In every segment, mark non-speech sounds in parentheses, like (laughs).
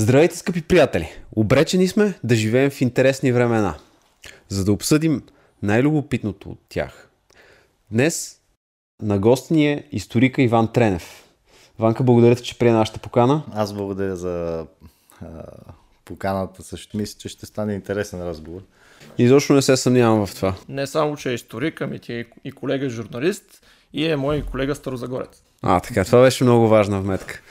Здравейте, скъпи приятели! Обречени сме да живеем в интересни времена. За да обсъдим най-любопитното от тях. Днес на гост ни е историка Иван Тренев. Ванка, благодаря ти, че прие нашата покана. Аз благодаря за а, поканата. Също мисля, че ще стане интересен разговор. Изобщо не се съмнявам в това. Не само, че е историк, ами ти е и колега журналист и е мой колега Старозагорец. А, така, това беше много важна вметка.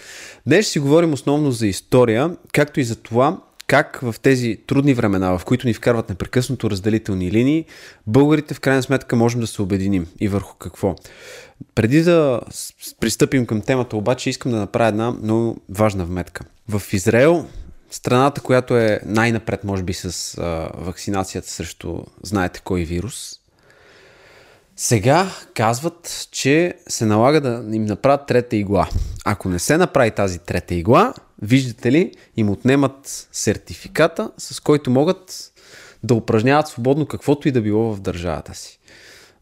Днес ще си говорим основно за история, както и за това, как в тези трудни времена, в които ни вкарват непрекъснато разделителни линии, българите в крайна сметка можем да се обединим и върху какво. Преди да пристъпим към темата, обаче искам да направя една много важна вметка. В Израел, страната, която е най-напред, може би, с а, вакцинацията срещу знаете кой вирус, сега казват, че се налага да им направят трета игла. Ако не се направи тази трета игла, виждате ли, им отнемат сертификата, с който могат да упражняват свободно каквото и да било в държавата си.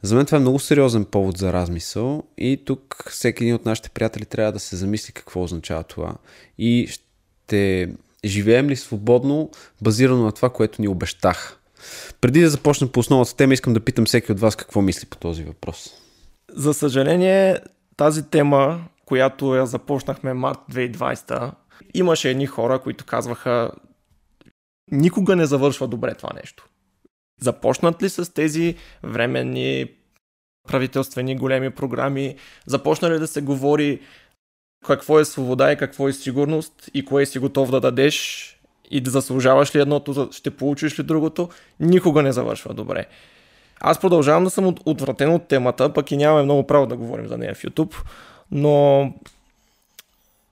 За мен това е много сериозен повод за размисъл и тук всеки един от нашите приятели трябва да се замисли какво означава това и ще живеем ли свободно, базирано на това, което ни обещах. Преди да започна по основната тема, искам да питам всеки от вас какво мисли по този въпрос. За съжаление, тази тема, която я започнахме март 2020, имаше едни хора, които казваха никога не завършва добре това нещо. Започнат ли с тези временни правителствени големи програми, започна ли да се говори какво е свобода и какво е сигурност и кое си готов да дадеш и да заслужаваш ли едното, ще получиш ли другото, никога не завършва добре. Аз продължавам да съм отвратен от темата, пък и нямаме много право да говорим за нея в YouTube, но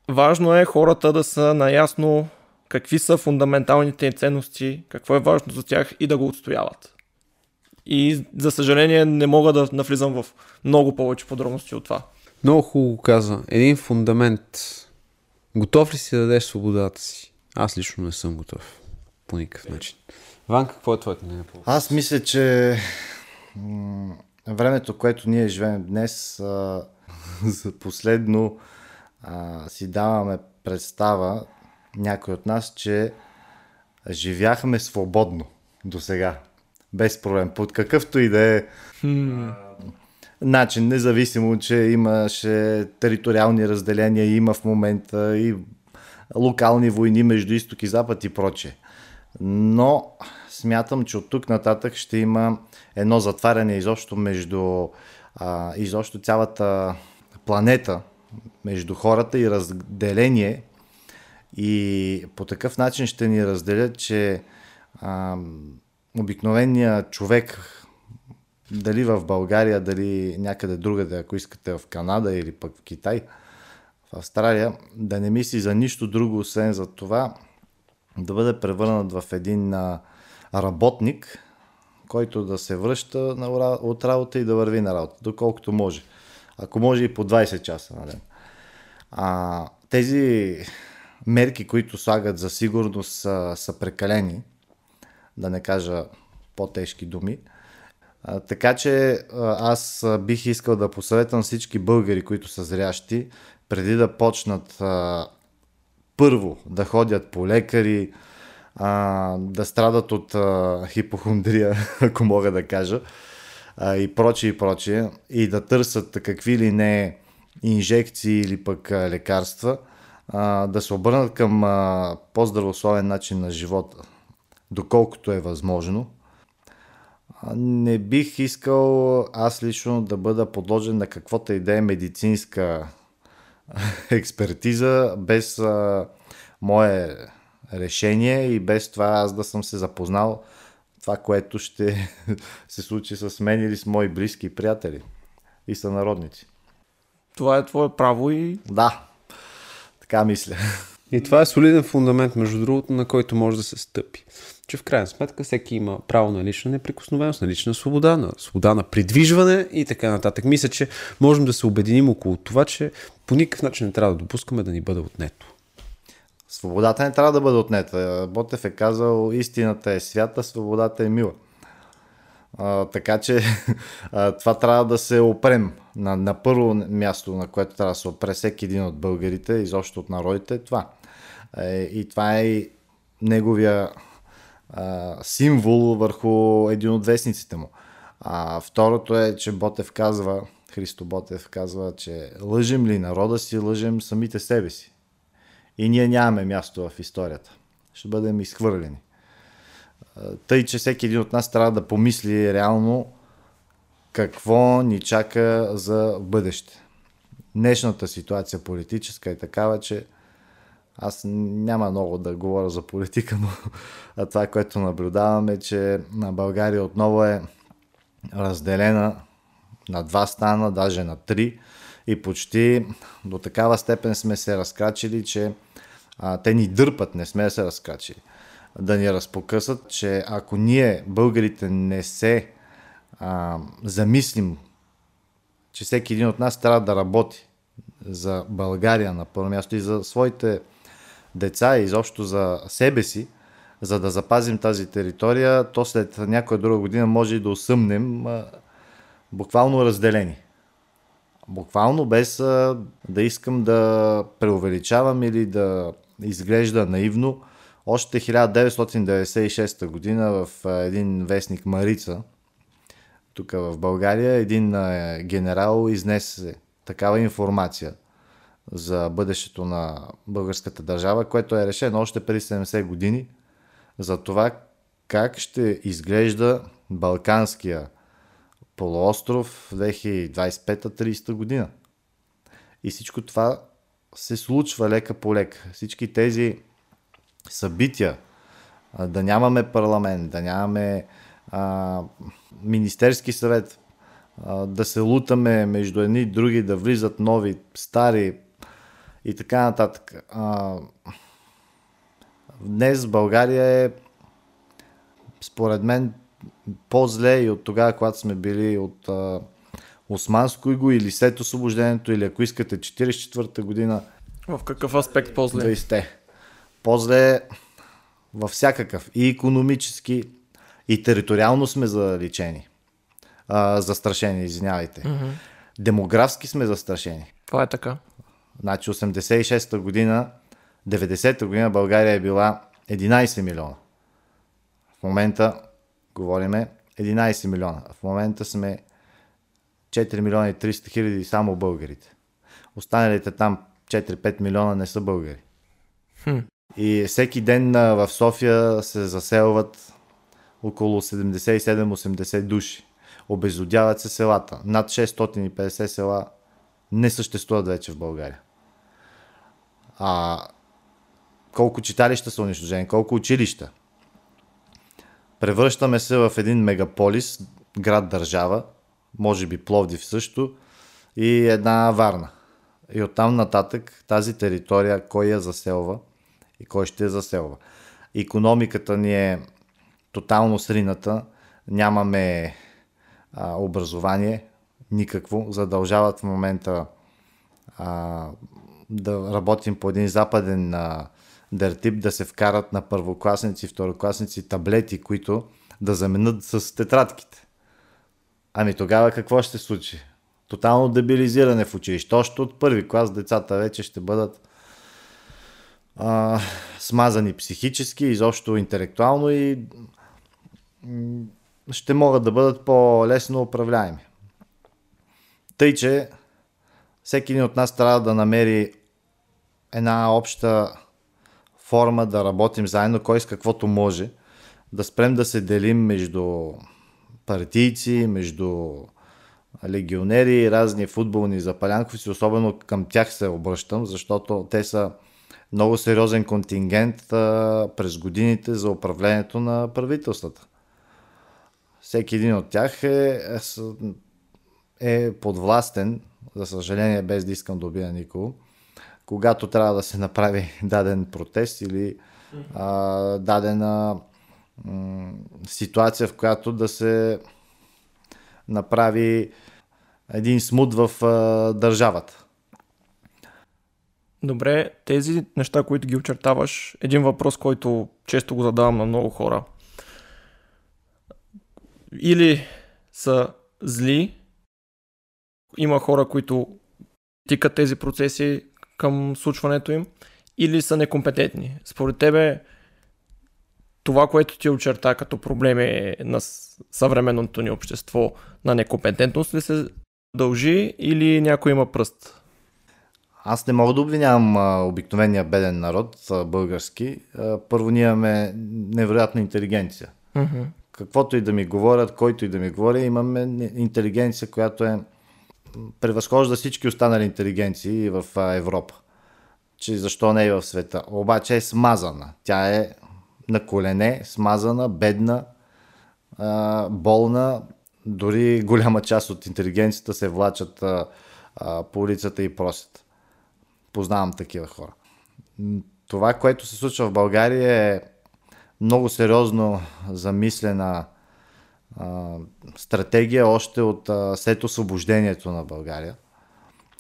важно е хората да са наясно какви са фундаменталните ценности, какво е важно за тях и да го отстояват. И за съжаление не мога да навлизам в много повече подробности от това. Много хубаво каза. Един фундамент. Готов ли си да дадеш свободата си? Аз лично не съм готов. По никакъв начин. Ван, какво е твоето мнение? Аз мисля, че времето, което ние живеем днес, (laughs) за последно си даваме представа, някой от нас, че живяхме свободно до сега. Без проблем. Под какъвто и да е начин, независимо, че имаше териториални разделения, има в момента и локални войни между изток и запад и проче. Но смятам, че от тук нататък ще има едно затваряне изобщо между а, изобщо цялата планета, между хората и разделение. И по такъв начин ще ни разделят, че а, обикновеният човек, дали в България, дали някъде другаде, ако искате в Канада или пък в Китай – в Австралия, да не мисли за нищо друго, освен за това да бъде превърнат в един работник, който да се връща от работа и да върви на работа, доколкото може. Ако може и по 20 часа на ден. А, тези мерки, които слагат за сигурност са, са прекалени, да не кажа по-тежки думи. А, така че аз бих искал да посъветвам всички българи, които са зрящи, преди да почнат а, първо да ходят по лекари, а, да страдат от а, хипохондрия, (laughs) ако мога да кажа, а, и прочие и прочие, и да търсят какви ли не инжекции или пък а, лекарства, а, да се обърнат към а, по-здравословен начин на живота, доколкото е възможно. Не бих искал аз лично да бъда подложен на каквото и да е медицинска (laughs) експертиза, без а, мое решение и без това аз да съм се запознал това, което ще (laughs) се случи с мен или с мои близки приятели и сънародници. Това е твое право и... Да, така мисля. И това е солиден фундамент, между другото, на който може да се стъпи. Че в крайна сметка всеки има право на лична неприкосновеност, на лична свобода, на свобода на придвижване и така нататък. Мисля, че можем да се обединим около това, че по никакъв начин не трябва да допускаме да ни бъде отнето. Свободата не трябва да бъде отнета. Ботев е казал, истината е свята, свободата е мила. А, така че (laughs) а, това трябва да се опрем. На, на първо място, на което трябва да се опре всеки един от българите, изобщо от народите, е това. Е, и това е неговия символ върху един от вестниците му. А второто е, че Ботев казва, Христо Ботев казва, че лъжим ли народа си, лъжем самите себе си. И ние нямаме място в историята. Ще бъдем изхвърлени. Тъй, че всеки един от нас трябва да помисли реално какво ни чака за бъдеще. Днешната ситуация политическа е такава, че аз няма много да говоря за политика, но (laughs) това, което наблюдаваме, е, че на България отново е разделена на два стана, даже на три и почти до такава степен сме се разкрачили, че а, те ни дърпат, не сме се разкрачили. Да ни разпокъсат, че ако ние, българите, не се а, замислим, че всеки един от нас трябва да работи за България на първо място и за своите деца и изобщо за себе си, за да запазим тази територия, то след някоя друга година може и да осъмнем а, буквално разделени. Буквално без а, да искам да преувеличавам или да изглежда наивно. Още 1996 година в един вестник Марица, тук в България, един генерал изнесе такава информация за бъдещето на българската държава, което е решено още преди 70 години за това как ще изглежда Балканския полуостров 2025-30 година. И всичко това се случва лека по лека. Всички тези събития, да нямаме парламент, да нямаме а, Министерски съвет, а, да се лутаме между едни и други, да влизат нови, стари и така нататък. А, днес България е според мен по-зле и от тогава, когато сме били от а, Османско иго или след освобождението, или ако искате 44-та година. В какъв аспект по-зле? 20 По-зле във всякакъв. И економически, и териториално сме заличени. А, застрашени, извинявайте. Mm-hmm. Демографски сме застрашени. Това е така. Значи 86-та година, 90-та година България е била 11 милиона. В момента говориме 11 милиона. В момента сме 4 милиона и 300 хиляди само българите. Останалите там 4-5 милиона не са българи. Хм. И всеки ден в София се заселват около 77-80 души. Обезодяват се селата. Над 650 села не съществуват вече в България. А колко читалища са унищожени, колко училища. Превръщаме се в един мегаполис, град-държава, може би Пловдив също, и една Варна. И оттам нататък тази територия, кой я заселва и кой ще я заселва. Економиката ни е тотално срината, нямаме а, образование, никакво. Задължават в момента а, да работим по един западен а, дъртип, да се вкарат на първокласници, второкласници таблети, които да заменят с тетрадките. Ами тогава какво ще случи? Тотално дебилизиране в училище. Още от първи клас децата вече ще бъдат а, смазани психически, изобщо интелектуално и ще могат да бъдат по-лесно управляеми. Тъй, че всеки един от нас трябва да намери една обща форма да работим заедно, кой с каквото може, да спрем да се делим между партийци, между легионери, разни футболни запалянковци, особено към тях се обръщам, защото те са много сериозен контингент а, през годините за управлението на правителствата. Всеки един от тях е, е, е подвластен, за съжаление, без да искам да убия никого, когато трябва да се направи (laughs) даден протест или а, дадена м- ситуация, в която да се направи един смут в а, държавата. Добре, тези неща, които ги очертаваш, един въпрос, който често го задавам на много хора. Или са зли, има хора, които тикат тези процеси към случването им, или са некомпетентни? Според тебе, това, което ти очерта като проблеми на съвременното ни общество, на некомпетентност ли се дължи или някой има пръст? Аз не мога да обвинявам а, обикновения беден народ, а, български. А, първо ние имаме невероятна интелигенция. Mm-hmm. Каквото и да ми говорят, който и да ми говори, имаме интелигенция, която е превъзхожда всички останали интелигенции в Европа. Че защо не е в света. Обаче е смазана. Тя е на колене, смазана, бедна, болна. Дори голяма част от интелигенцията се влачат по улицата и просят. Познавам такива хора. Това, което се случва в България е много сериозно замислена стратегия още от а, след освобождението на България,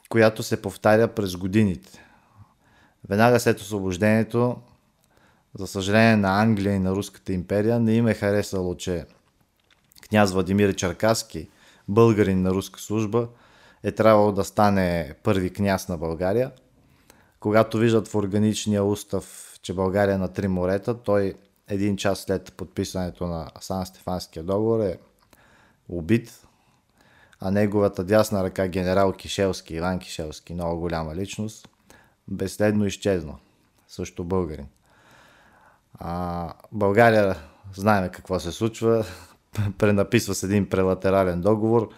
която се повтаря през годините. Веднага след освобождението, за съжаление на Англия и на Руската империя, не им е харесало, че княз Владимир Черкаски, българин на руска служба, е трябвало да стане първи княз на България – когато виждат в органичния устав, че България е на три морета, той един час след подписането на Сан Стефанския договор е убит, а неговата дясна ръка генерал Кишелски, Иван Кишелски, много голяма личност, безследно изчезна. Също българин. А, България, знаем какво се случва, (laughs) пренаписва с един прелатерален договор,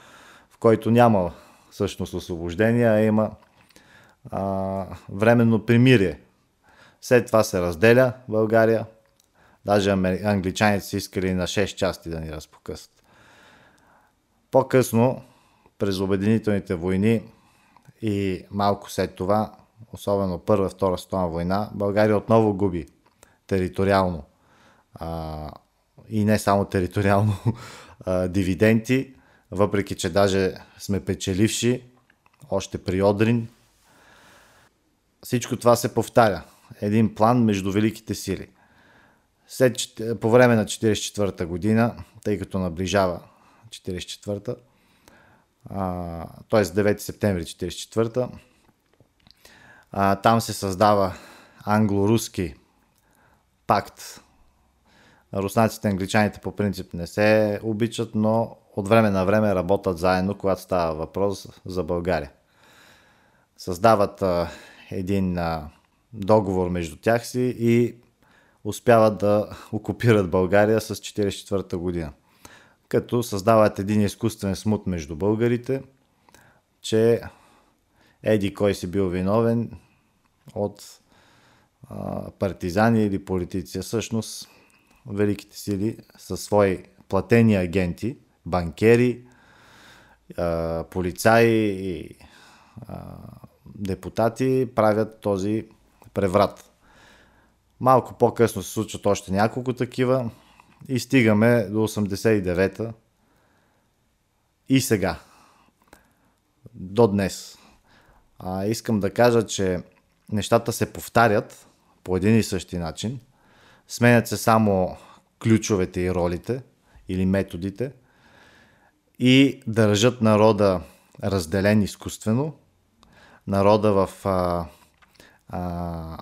в който няма всъщност освобождение, а има а, временно примирие. След това се разделя България. Даже англичаните си искали на 6 части да ни разпокъсат. По-късно, през обединителните войни и малко след това, особено Първа, Втора световна война, България отново губи териториално а, и не само териториално (laughs) а, дивиденти, въпреки че даже сме печеливши още при Одрин, всичко това се повтаря. Един план между великите сили. След, по време на 1944 година, тъй като наближава 1944-та, т.е. 9 септември 1944 а, там се създава англо-руски пакт. Руснаците и англичаните по принцип не се обичат, но от време на време работят заедно, когато става въпрос за България. Създават а, един а, договор между тях си и успяват да окупират България с 1944 година. Като създават един изкуствен смут между българите, че еди кой си бил виновен от а, партизани или политици. Всъщност, великите сили са свои платени агенти, банкери, а, полицаи и а, депутати правят този преврат. Малко по-късно се случват още няколко такива и стигаме до 89-та и сега. До днес. А, искам да кажа, че нещата се повтарят по един и същи начин. Сменят се само ключовете и ролите или методите и държат народа разделен изкуствено – народа в а, а,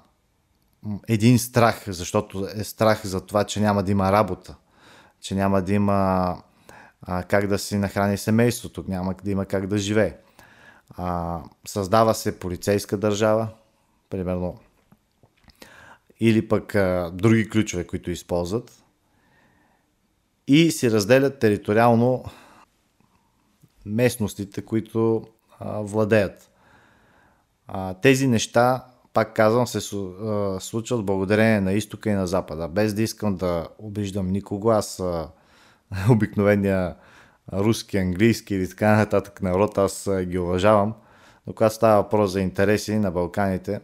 един страх, защото е страх за това, че няма да има работа, че няма да има а, как да си нахрани семейството, няма да има как да живее. А, създава се полицейска държава, примерно, или пък а, други ключове, които използват, и си разделят териториално местностите, които а, владеят. А, тези неща, пак казвам, се случват благодарение на изтока и на запада. Без да искам да обиждам никого, аз (laughs) обикновения руски, английски или така нататък народ, аз ги уважавам. Но когато става въпрос за интереси на Балканите,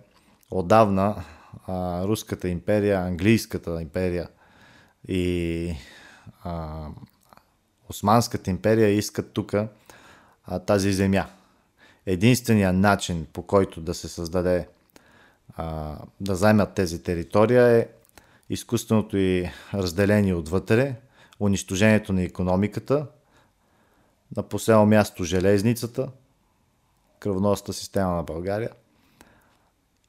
отдавна а, Руската империя, Английската империя и а, Османската империя искат тук тази земя единствения начин по който да се създаде, а, да займат тези територия е изкуственото и разделение отвътре, унищожението на економиката, на последно място железницата, кръвността система на България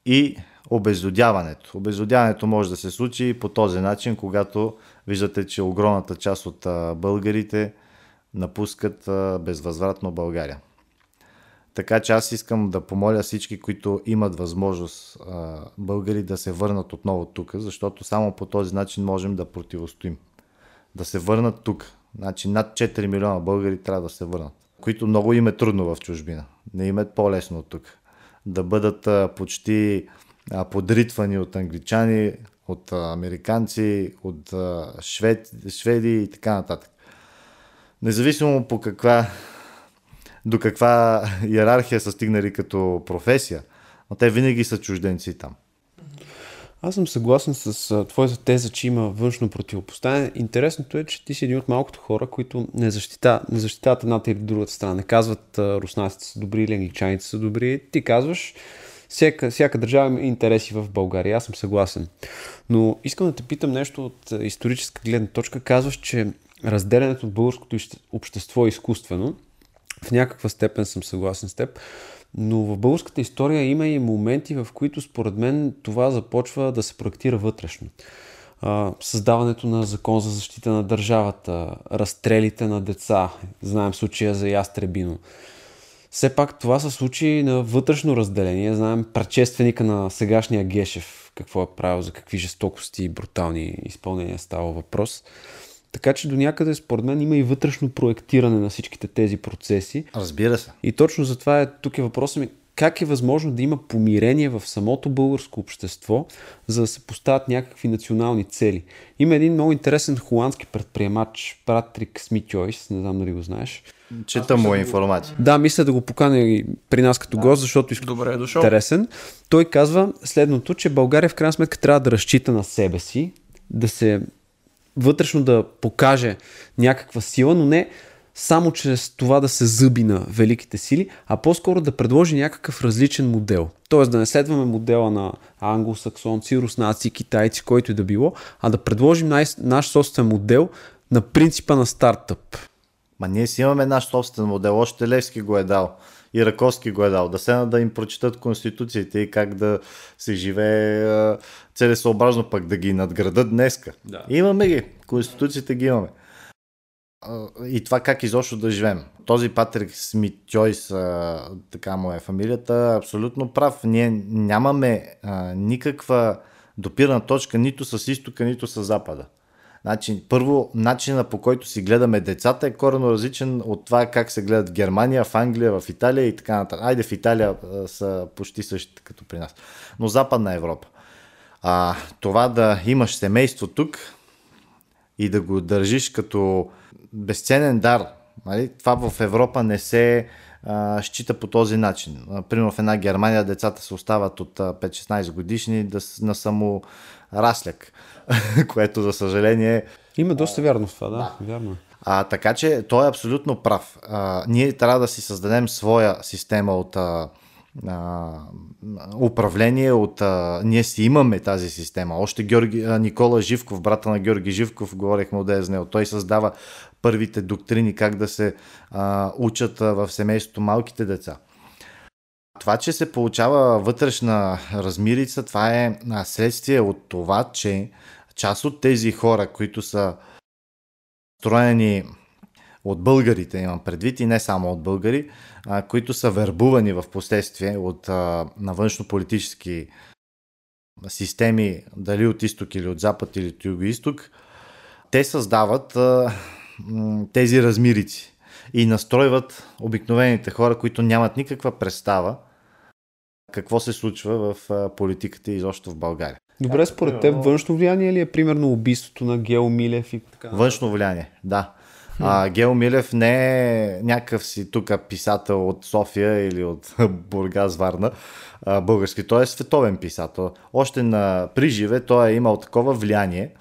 и обезлюдяването. Обезлюдяването може да се случи по този начин, когато виждате, че огромната част от българите напускат безвъзвратно България. Така че аз искам да помоля всички, които имат възможност българи да се върнат отново тук, защото само по този начин можем да противостоим. Да се върнат тук. Значи над 4 милиона българи трябва да се върнат, които много им е трудно в чужбина. Не им е по-лесно от тук. Да бъдат почти подритвани от англичани, от американци, от швед, шведи и така нататък. Независимо по каква, до каква иерархия са стигнали като професия, но те винаги са чужденци там. Аз съм съгласен с твоята теза, че има външно противопоставяне. Интересното е, че ти си един от малкото хора, които не, защита, не защитават едната или другата страна. Не казват руснаците са добри или англичаните са добри. Ти казваш, всяка, всяка държава има интереси в България. Аз съм съгласен. Но искам да те питам нещо от историческа гледна точка. Казваш, че разделянето от българското общество е изкуствено. В някаква степен съм съгласен с теб. Но в българската история има и моменти, в които според мен това започва да се проектира вътрешно. Създаването на закон за защита на държавата, разстрелите на деца, знаем случая за Ястребино. Все пак това са случаи на вътрешно разделение. Знаем предшественика на сегашния Гешев, какво е правил, за какви жестокости и брутални изпълнения става въпрос. Така че до някъде, според мен, има и вътрешно проектиране на всичките тези процеси. Разбира се. И точно затова е, тук е въпросът ми, как е възможно да има помирение в самото българско общество, за да се поставят някакви национални цели. Има един много интересен холандски предприемач, Патрик Смитьойс, не знам дали го знаеш. Чета му информация. Да, мисля да го поканя при нас като да. гост, защото е Добре е дошъл. интересен. Той казва следното, че България в крайна сметка трябва да разчита на себе си, да се вътрешно да покаже някаква сила, но не само чрез това да се зъби на великите сили, а по-скоро да предложи някакъв различен модел. Тоест да не следваме модела на англосаксонци, руснаци, китайци, който и да било, а да предложим най- наш собствен модел на принципа на стартъп. Ма ние си имаме наш собствен модел, още Левски го е дал и Раковски го е дал. Да се да им прочитат конституциите и как да се живее целесообразно, пък да ги надградат днеска. Да. Имаме ги. Конституциите ги имаме. И това как изобщо да живеем. Този Патрик Смит Чойс, така му е фамилията, абсолютно прав. Ние нямаме а, никаква допирана точка нито с изтока, нито с запада. Значи, първо, начина по който си гледаме децата е корено различен от това как се гледат в Германия, в Англия, в Италия и така нататък. Айде в Италия са почти същите като при нас. Но Западна Европа. А, това да имаш семейство тук и да го държиш като безценен дар, нали? това в Европа не се а, счита по този начин. Примерно в една Германия децата се остават от 5-16 годишни да, на само расляк, (laughs) което за съжаление... Има доста вярно в това, да. да. Вярно. А, така че той е абсолютно прав. А, ние трябва да си създадем своя система от а, а, управление, от... А, ние си имаме тази система. Още Георги, а, Никола Живков, брата на Георги Живков, говорихме от с него. Той създава първите доктрини как да се а, учат в семейството малките деца. Това, че се получава вътрешна размирица, това е следствие от това, че част от тези хора, които са строени от българите, имам предвид и не само от българи, а, които са вербувани в последствие от, а, на външно-политически системи, дали от изток или от запад или от юго-исток, те създават а, тези размирици и настройват обикновените хора, които нямат никаква представа какво се случва в политиката и изобщо в България. Добре, според теб външно влияние ли е примерно убийството на Гео Милев и така? Външно влияние, да. А, Гео Милев не е някакъв си тук писател от София или от (laughs) Бургас, Варна, български. Той е световен писател. Още на приживе той е имал такова влияние,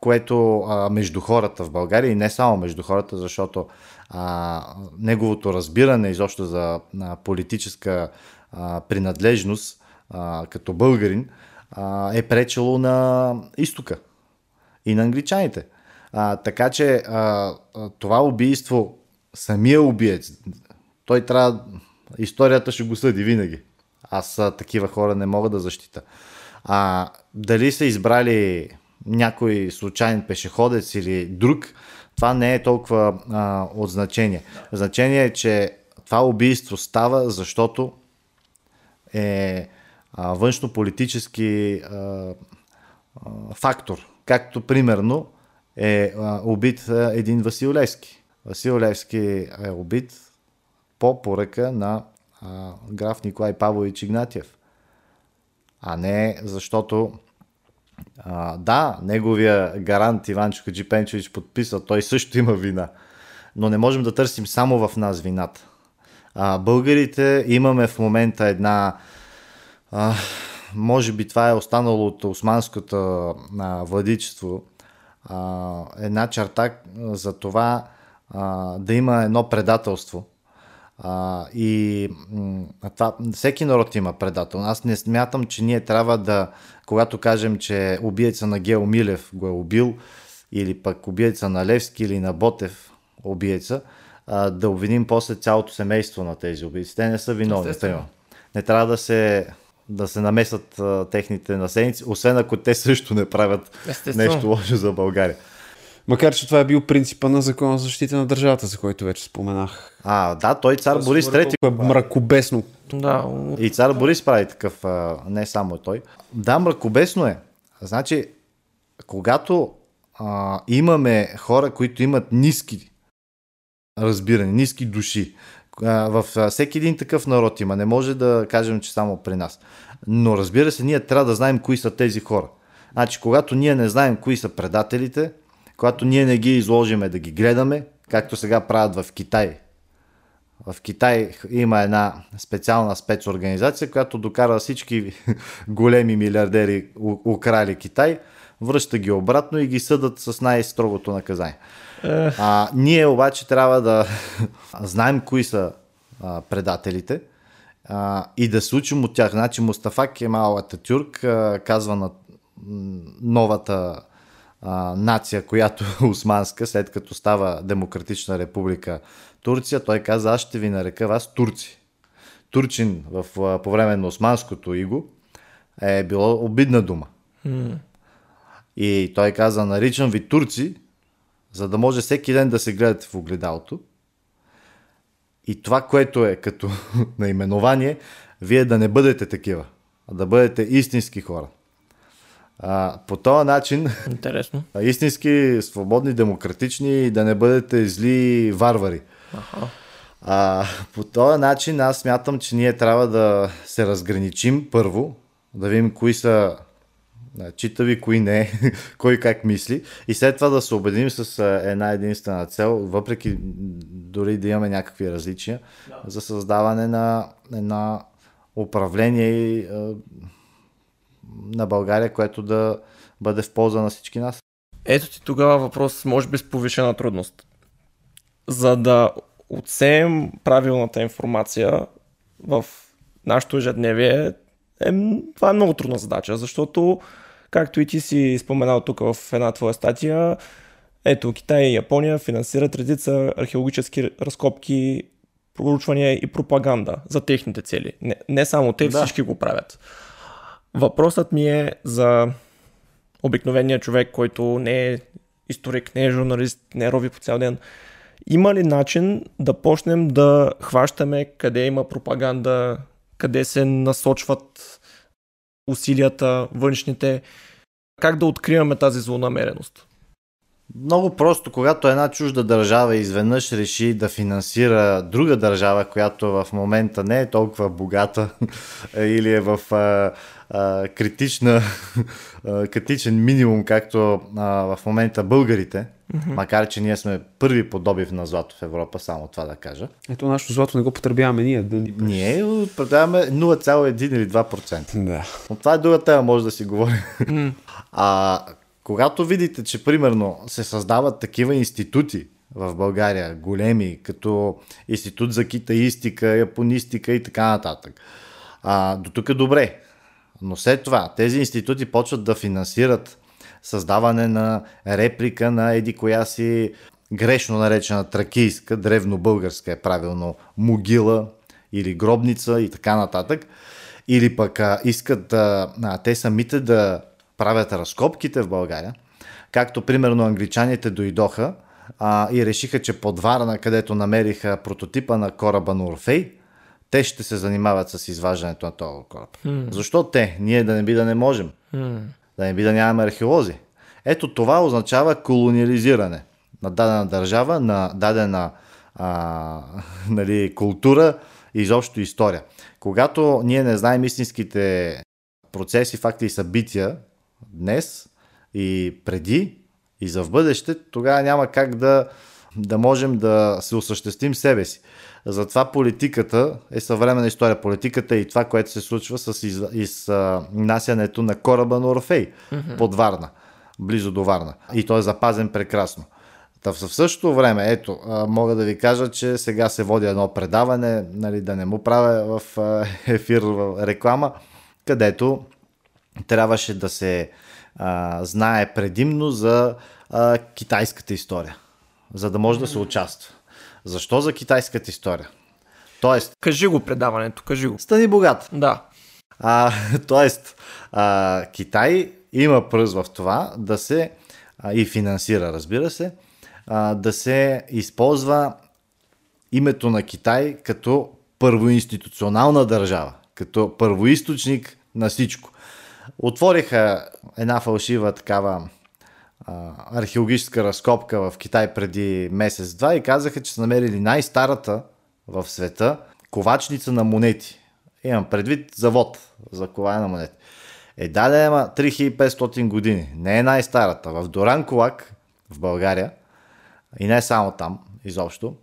което а, между хората в България и не само между хората, защото а, неговото разбиране изобщо за а, политическа а, принадлежност а, като българин а, е пречело на изтока и на англичаните. А, така че а, това убийство, самия убиец, той трябва, историята ще го съди винаги. Аз а, такива хора не мога да защита. А дали са избрали някой случайен пешеходец или друг, това не е толкова а, от значение. Значение е, че това убийство става, защото е външно-политически а, а, фактор. Както примерно е а, убит а, един Васил Левски. Васил Левски е убит по поръка на а, граф Николай Павлович Игнатиев. А не защото а, да, неговия гарант Иванчо Хаджипенчевич подписа, той също има вина. Но не можем да търсим само в нас вината. А, българите имаме в момента една а, може би това е останало от османското а, владичество, а, една черта за това а, да има едно предателство. А, и а това, всеки народ има предател. Аз не смятам, че ние трябва да, когато кажем, че убиеца на Гео Милев го е убил, или пък убиеца на Левски или на Ботев убиеца, а, да обвиним после цялото семейство на тези убийци. Те не са виновни. Не трябва да се да се намесат а, техните населници, освен ако те също не правят Естествено. нещо лошо за България. Макар, че това е бил принципа на закона за защита на държавата, за който вече споменах. А, да, той цар Борис III. Е мракобесно. Да. И цар Борис прави такъв, а, не само той. Да, мракобесно е. Значи, когато а, имаме хора, които имат ниски разбиране, ниски души, в всеки един такъв народ има. Не може да кажем, че само при нас. Но разбира се, ние трябва да знаем кои са тези хора. Значи, когато ние не знаем кои са предателите, когато ние не ги изложиме да ги гледаме, както сега правят в Китай. В Китай има една специална спецорганизация, която докара всички (laughs) големи милиардери украли Китай, връща ги обратно и ги съдат с най-строгото наказание. А, ние обаче трябва да (laughs) знаем кои са а, предателите а, и да се учим от тях. Значи Мустафа Кемал Ататюрк а, казва на новата а, нация, която е османска, след като става Демократична република Турция, той каза, аз ще ви нарека вас турци. Турчин в, по време на османското иго е било обидна дума. Mm. И той каза, наричам ви турци, за да може всеки ден да се гледате в огледалото. И това, което е като (laughs) наименование, вие да не бъдете такива, а да бъдете истински хора. А, по този начин, (laughs) Интересно. истински, свободни, демократични и да не бъдете зли варвари. Аха. А, по този начин аз смятам, че ние трябва да се разграничим първо, да видим кои са читави, кои не, (laughs) кой как мисли и след това да се убедим с една единствена цел, въпреки дори да имаме някакви различия, да. за създаване на една управление и, на България, което да бъде в полза на всички нас. Ето ти тогава въпрос, може би с повишена трудност. За да отсеем правилната информация в нашето ежедневие, е, това е много трудна задача, защото Както и ти си споменал тук в една твоя статия, ето Китай и Япония финансират редица археологически разкопки, проучвания и пропаганда за техните цели. Не, не само те, да. всички го правят. Въпросът ми е за обикновения човек, който не е историк, не е журналист, не рови по цял ден. Има ли начин да почнем да хващаме къде има пропаганда, къде се насочват усилията, външните. Как да откриваме тази злонамереност? Много просто, когато една чужда държава изведнъж реши да финансира друга държава, която в момента не е толкова богата (laughs) или е в а, а, критична, (laughs) а, критичен минимум, както а, в момента българите, mm-hmm. макар че ние сме първи по добив на злато в Европа, само това да кажа. Ето нашето злато не го потребяваме ние. Да ни... Ние потребяваме 0,1 или 2%. Да. Но това е друга тема, може да си говорим. Mm. А когато видите, че примерно се създават такива институти в България, големи, като Институт за китаистика, японистика и така нататък, а, до тук е добре. Но след това тези институти почват да финансират създаване на реплика на еди коя си грешно наречена тракийска, древно българска е правилно, могила или гробница и така нататък. или пък а, искат да, а, те самите да правят разкопките в България, както примерно англичаните дойдоха а, и решиха, че под Варна, където намериха прототипа на кораба на Орфей, те ще се занимават с изваждането на този кораб. Mm. Защо те? Ние да не би да не можем. Mm. Да не би да нямаме археолози. Ето това означава колониализиране на дадена държава, на дадена а, (laughs) нали, култура и изобщо история. Когато ние не знаем истинските процеси, факти и събития днес и преди и за в бъдеще, тогава няма как да, да можем да се осъществим себе си. Затова политиката е съвременна история. Политиката е и това, което се случва с из, изнасянето на кораба на Орфей mm-hmm. под Варна, близо до Варна. И той е запазен прекрасно. Та в същото време, ето, мога да ви кажа, че сега се води едно предаване, нали, да не му правя в (laughs) ефир в реклама, където трябваше да се а, знае предимно за а, китайската история, за да може да се участва. Защо за китайската история? Тоест... Кажи го предаването, кажи го. Стани богат. Да. А, (laughs) тоест, а, Китай има пръз в това да се а, и финансира, разбира се, а, да се използва името на Китай като първоинституционална държава, като първоисточник на всичко. Отвориха една фалшива такава а, археологическа разкопка в Китай преди месец-два и казаха, че са намерили най-старата в света ковачница на монети. Имам предвид завод за коване на монети. Е, да, има 3500 години. Не е най-старата. В Доран Колак, в България, и не само там, изобщо,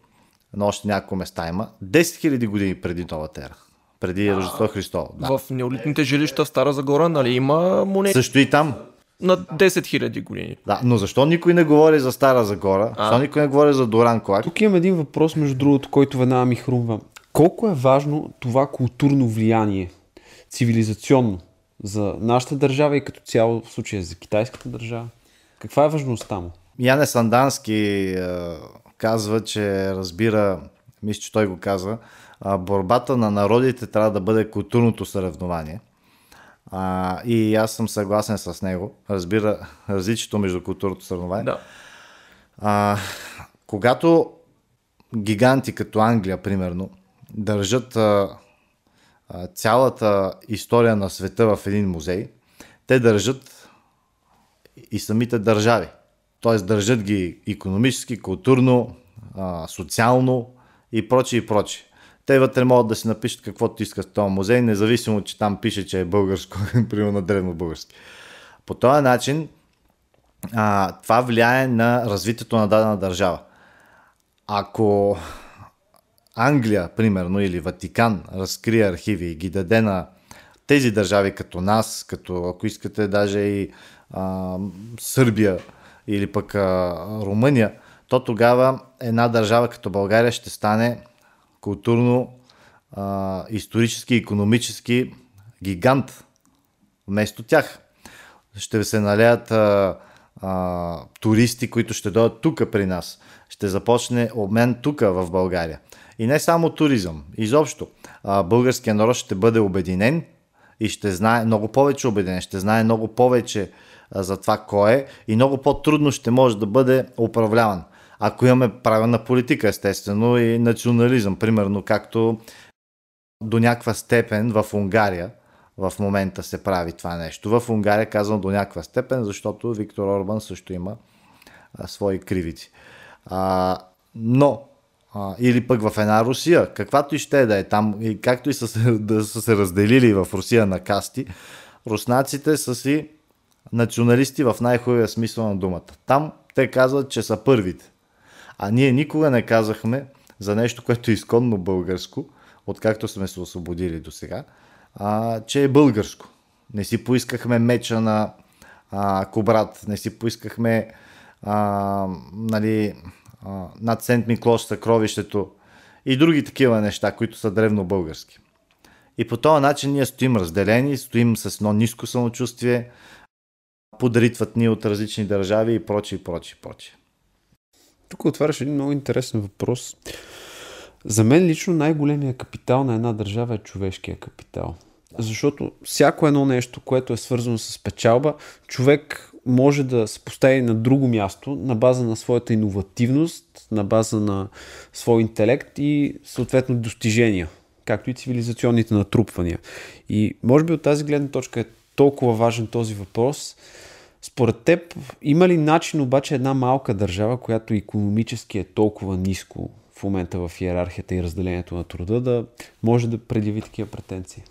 но още няколко места има, 10 000 години преди новата ера. Преди Рождество Христово. Да. В неолитните жилища в Стара Загора, нали, има монети? Също и там. На 10 000 години. Да, но защо никой не говори за Стара Загора? А? Защо никой не говори за Доран Клак? Тук имам един въпрос, между другото, който веднага ми хрумва. Колко е важно това културно влияние, цивилизационно, за нашата държава и като цяло в случая за китайската държава? Каква е важността му? Яне Сандански е, казва, че разбира, мисля, че той го казва, борбата на народите трябва да бъде културното съревнование. А, и аз съм съгласен с него. Разбира различието между културното съревнование. Да. А, когато гиганти като Англия, примерно, държат а, а, цялата история на света в един музей, те държат и самите държави. Т.е. държат ги економически, културно, а, социално и прочее и прочее. Те вътре могат да си напишат каквото искат в този музей, независимо, че там пише, че е българско, (laughs) примерно на древно български. По този начин а, това влияе на развитието на дадена държава. Ако Англия, примерно, или Ватикан разкрие архиви и ги даде на тези държави като нас, като ако искате даже и а, Сърбия или пък а, Румъния, то тогава една държава като България ще стане културно, а, исторически, економически гигант вместо тях. Ще се налеят а, а, туристи, които ще дойдат тук при нас. Ще започне обмен тук в България. И не само туризъм. Изобщо. А, българския народ ще бъде обединен и ще знае много повече обединен, ще знае много повече а, за това кой е и много по-трудно ще може да бъде управляван ако имаме правилна политика, естествено, и национализъм, примерно както до някаква степен в Унгария в момента се прави това нещо. В Унгария казвам до някаква степен, защото Виктор Орбан също има а, свои кривици. А, но а, или пък в една Русия, каквато и ще е да е там, и както и са (laughs) да са се разделили в Русия на касти, руснаците са си националисти в най-хубавия смисъл на думата. Там те казват, че са първите. А ние никога не казахме за нещо, което е изконно българско, откакто сме се освободили до сега, че е българско. Не си поискахме меча на а, Кобрат, не си поискахме а, нали, а, над Сент Миклош съкровището и други такива неща, които са древно български. И по този начин ние стоим разделени, стоим с едно ниско самочувствие, подритват ни от различни държави и прочие, и прочие, прочие. Тук отваряш един много интересен въпрос. За мен лично най-големия капитал на една държава е човешкия капитал. Защото всяко едно нещо, което е свързано с печалба, човек може да се постави на друго място на база на своята иновативност, на база на свой интелект и съответно достижения, както и цивилизационните натрупвания. И може би от тази гледна точка е толкова важен този въпрос. Според теб, има ли начин обаче една малка държава, която економически е толкова ниско в момента в иерархията и разделението на труда, да може да предяви такива претенции?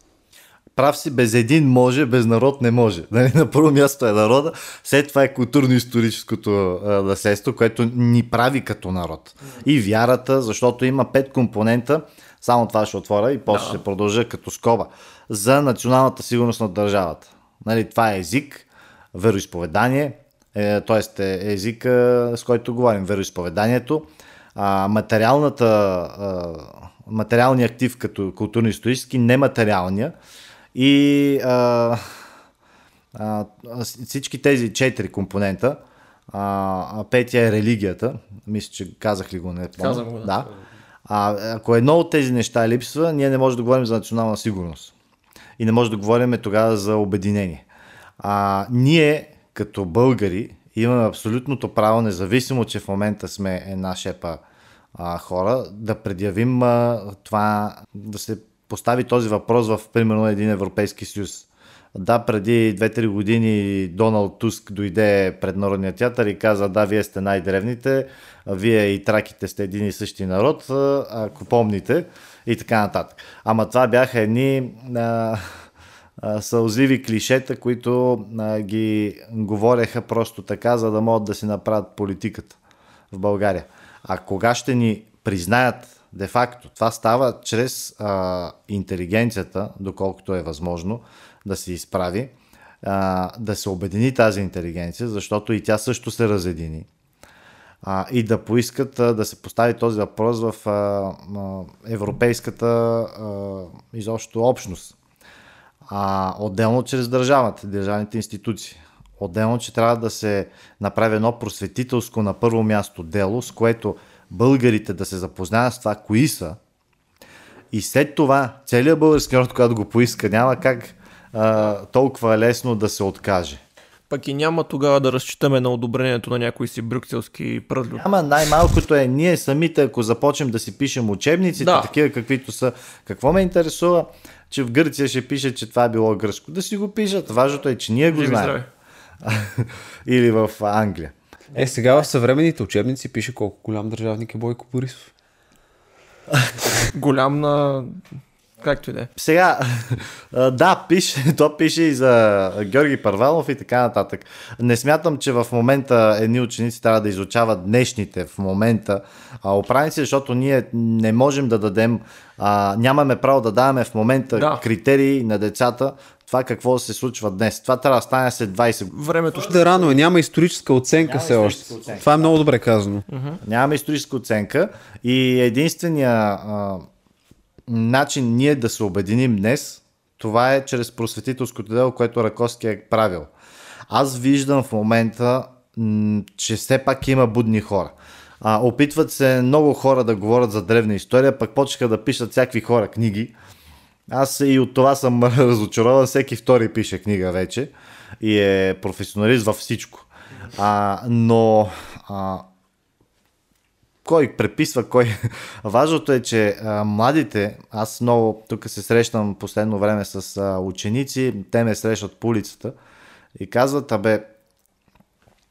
Прав си, без един може, без народ не може. (laughs) Нали? На първо място е народа, след това е културно-историческото наследство, което ни прави като народ. И вярата, защото има пет компонента, само това ще отворя и после да. ще продължа като скоба, за националната сигурност на държавата. Нали, това е език, вероисповедание, е, т.е. Е езика, с който говорим, вероисповеданието, а, материалната, а, материалния актив като културно-исторически, нематериалния, и а, а, всички тези четири компонента, а, петия е религията, мисля, че казах ли го, не помня. Казах го, да. да. А, ако едно от тези неща липсва, ние не можем да говорим за национална сигурност. И не можем да говорим тогава за обединение. А, ние, като българи, имаме абсолютното право, независимо, че в момента сме една шепа а, хора, да предявим а, това, да се постави този въпрос в примерно един Европейски съюз. Да, преди 2-3 години Доналд Туск дойде пред Народния театър и каза, да, вие сте най-древните, вие и траките сте един и същи народ, ако помните, и така нататък. Ама това бяха едни а, а, сълзиви клишета, които а, ги говореха просто така, за да могат да си направят политиката в България. А кога ще ни признаят де-факто това става чрез а, интелигенцията, доколкото е възможно да се изправи, а, да се обедини тази интелигенция, защото и тя също се разедини. А, и да поискат а, да се постави този въпрос в а, а, европейската а, изобщо общност. А, отделно чрез държавата, държавните институции. Отделно, че трябва да се направи едно просветителско на първо място дело, с което българите да се запознаят с това, кои са, и след това целият български народ, когато го поиска, няма как а, толкова лесно да се откаже. Пък и няма тогава да разчитаме на одобрението на някои си брюкселски пръдлю. Ама най-малкото е ние самите, ако започнем да си пишем учебниците, да. такива каквито са. Какво ме интересува, че в Гърция ще пише, че това е било гръцко. Да си го пишат. Важното е, че ние го Живи знаем. (laughs) Или в Англия. Е, сега в съвременните учебници пише колко голям държавник е Бойко Борисов. голям на... Както и да е. Сега, (laughs) да, пише, (laughs) то пише и за Георги Парвалов и така нататък. Не смятам, че в момента едни ученици трябва да изучават днешните в момента оправници, защото ние не можем да дадем, а, нямаме право да даваме в момента да. критерии на децата, това какво се случва днес. Това трябва да стане след 20 години. Времето ще е рано, няма историческа оценка все още. Оценка. Това е много добре казано. Uh-huh. Нямаме историческа оценка и единствения а, начин ние да се обединим днес, това е чрез просветителското дело, което Раковски е правил. Аз виждам в момента, че все пак има будни хора. А, опитват се много хора да говорят за древна история, пък почнаха да пишат всякакви хора книги аз и от това съм (laughs) разочарован. Всеки втори пише книга вече и е професионалист във всичко. А, но а, кой преписва кой. (laughs) Важното е, че а, младите, аз много тук се срещам последно време с а, ученици, те ме срещат по улицата и казват, абе,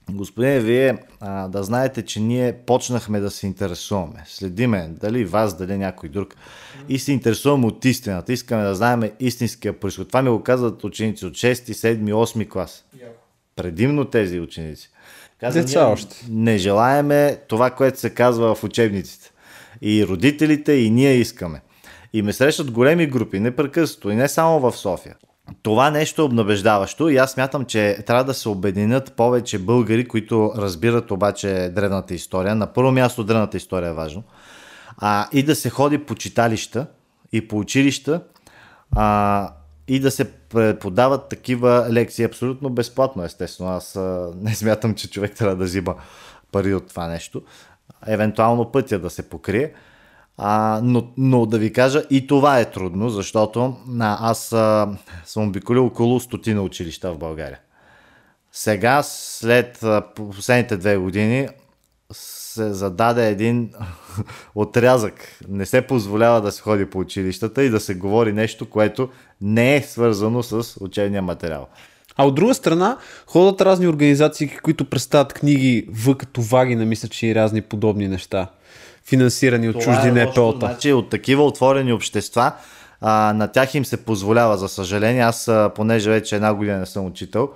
Господине, вие а, да знаете, че ние почнахме да се интересуваме. Следиме дали вас, дали някой друг. И се интересуваме от истината. Искаме да знаем истинския происход. Това ми го казват ученици от 6, 7, 8 клас. Предимно тези ученици. Казвам, Деца още. Не желаеме това, което се казва в учебниците. И родителите, и ние искаме. И ме срещат големи групи, непрекъснато, и не само в София това нещо е обнабеждаващо и аз смятам, че трябва да се обединят повече българи, които разбират обаче древната история. На първо място древната история е важно. А, и да се ходи по читалища и по училища а, и да се преподават такива лекции абсолютно безплатно, естествено. Аз (laughs) не смятам, че човек трябва да взима пари от това нещо. Евентуално пътя да се покрие. А, но, но да ви кажа, и това е трудно, защото а, аз а, съм обиколил около стотина училища в България. Сега, след а, последните две години, се зададе един (laughs) отрязък. Не се позволява да се ходи по училищата и да се говори нещо, което не е свързано с учебния материал. А от друга страна, ходят разни организации, които представят книги В като вагина, мисля, че и разни подобни неща, финансирани от чужди е НПО-та. Значи от такива отворени общества, а, на тях им се позволява, за съжаление. Аз, а, понеже вече една година не съм учител,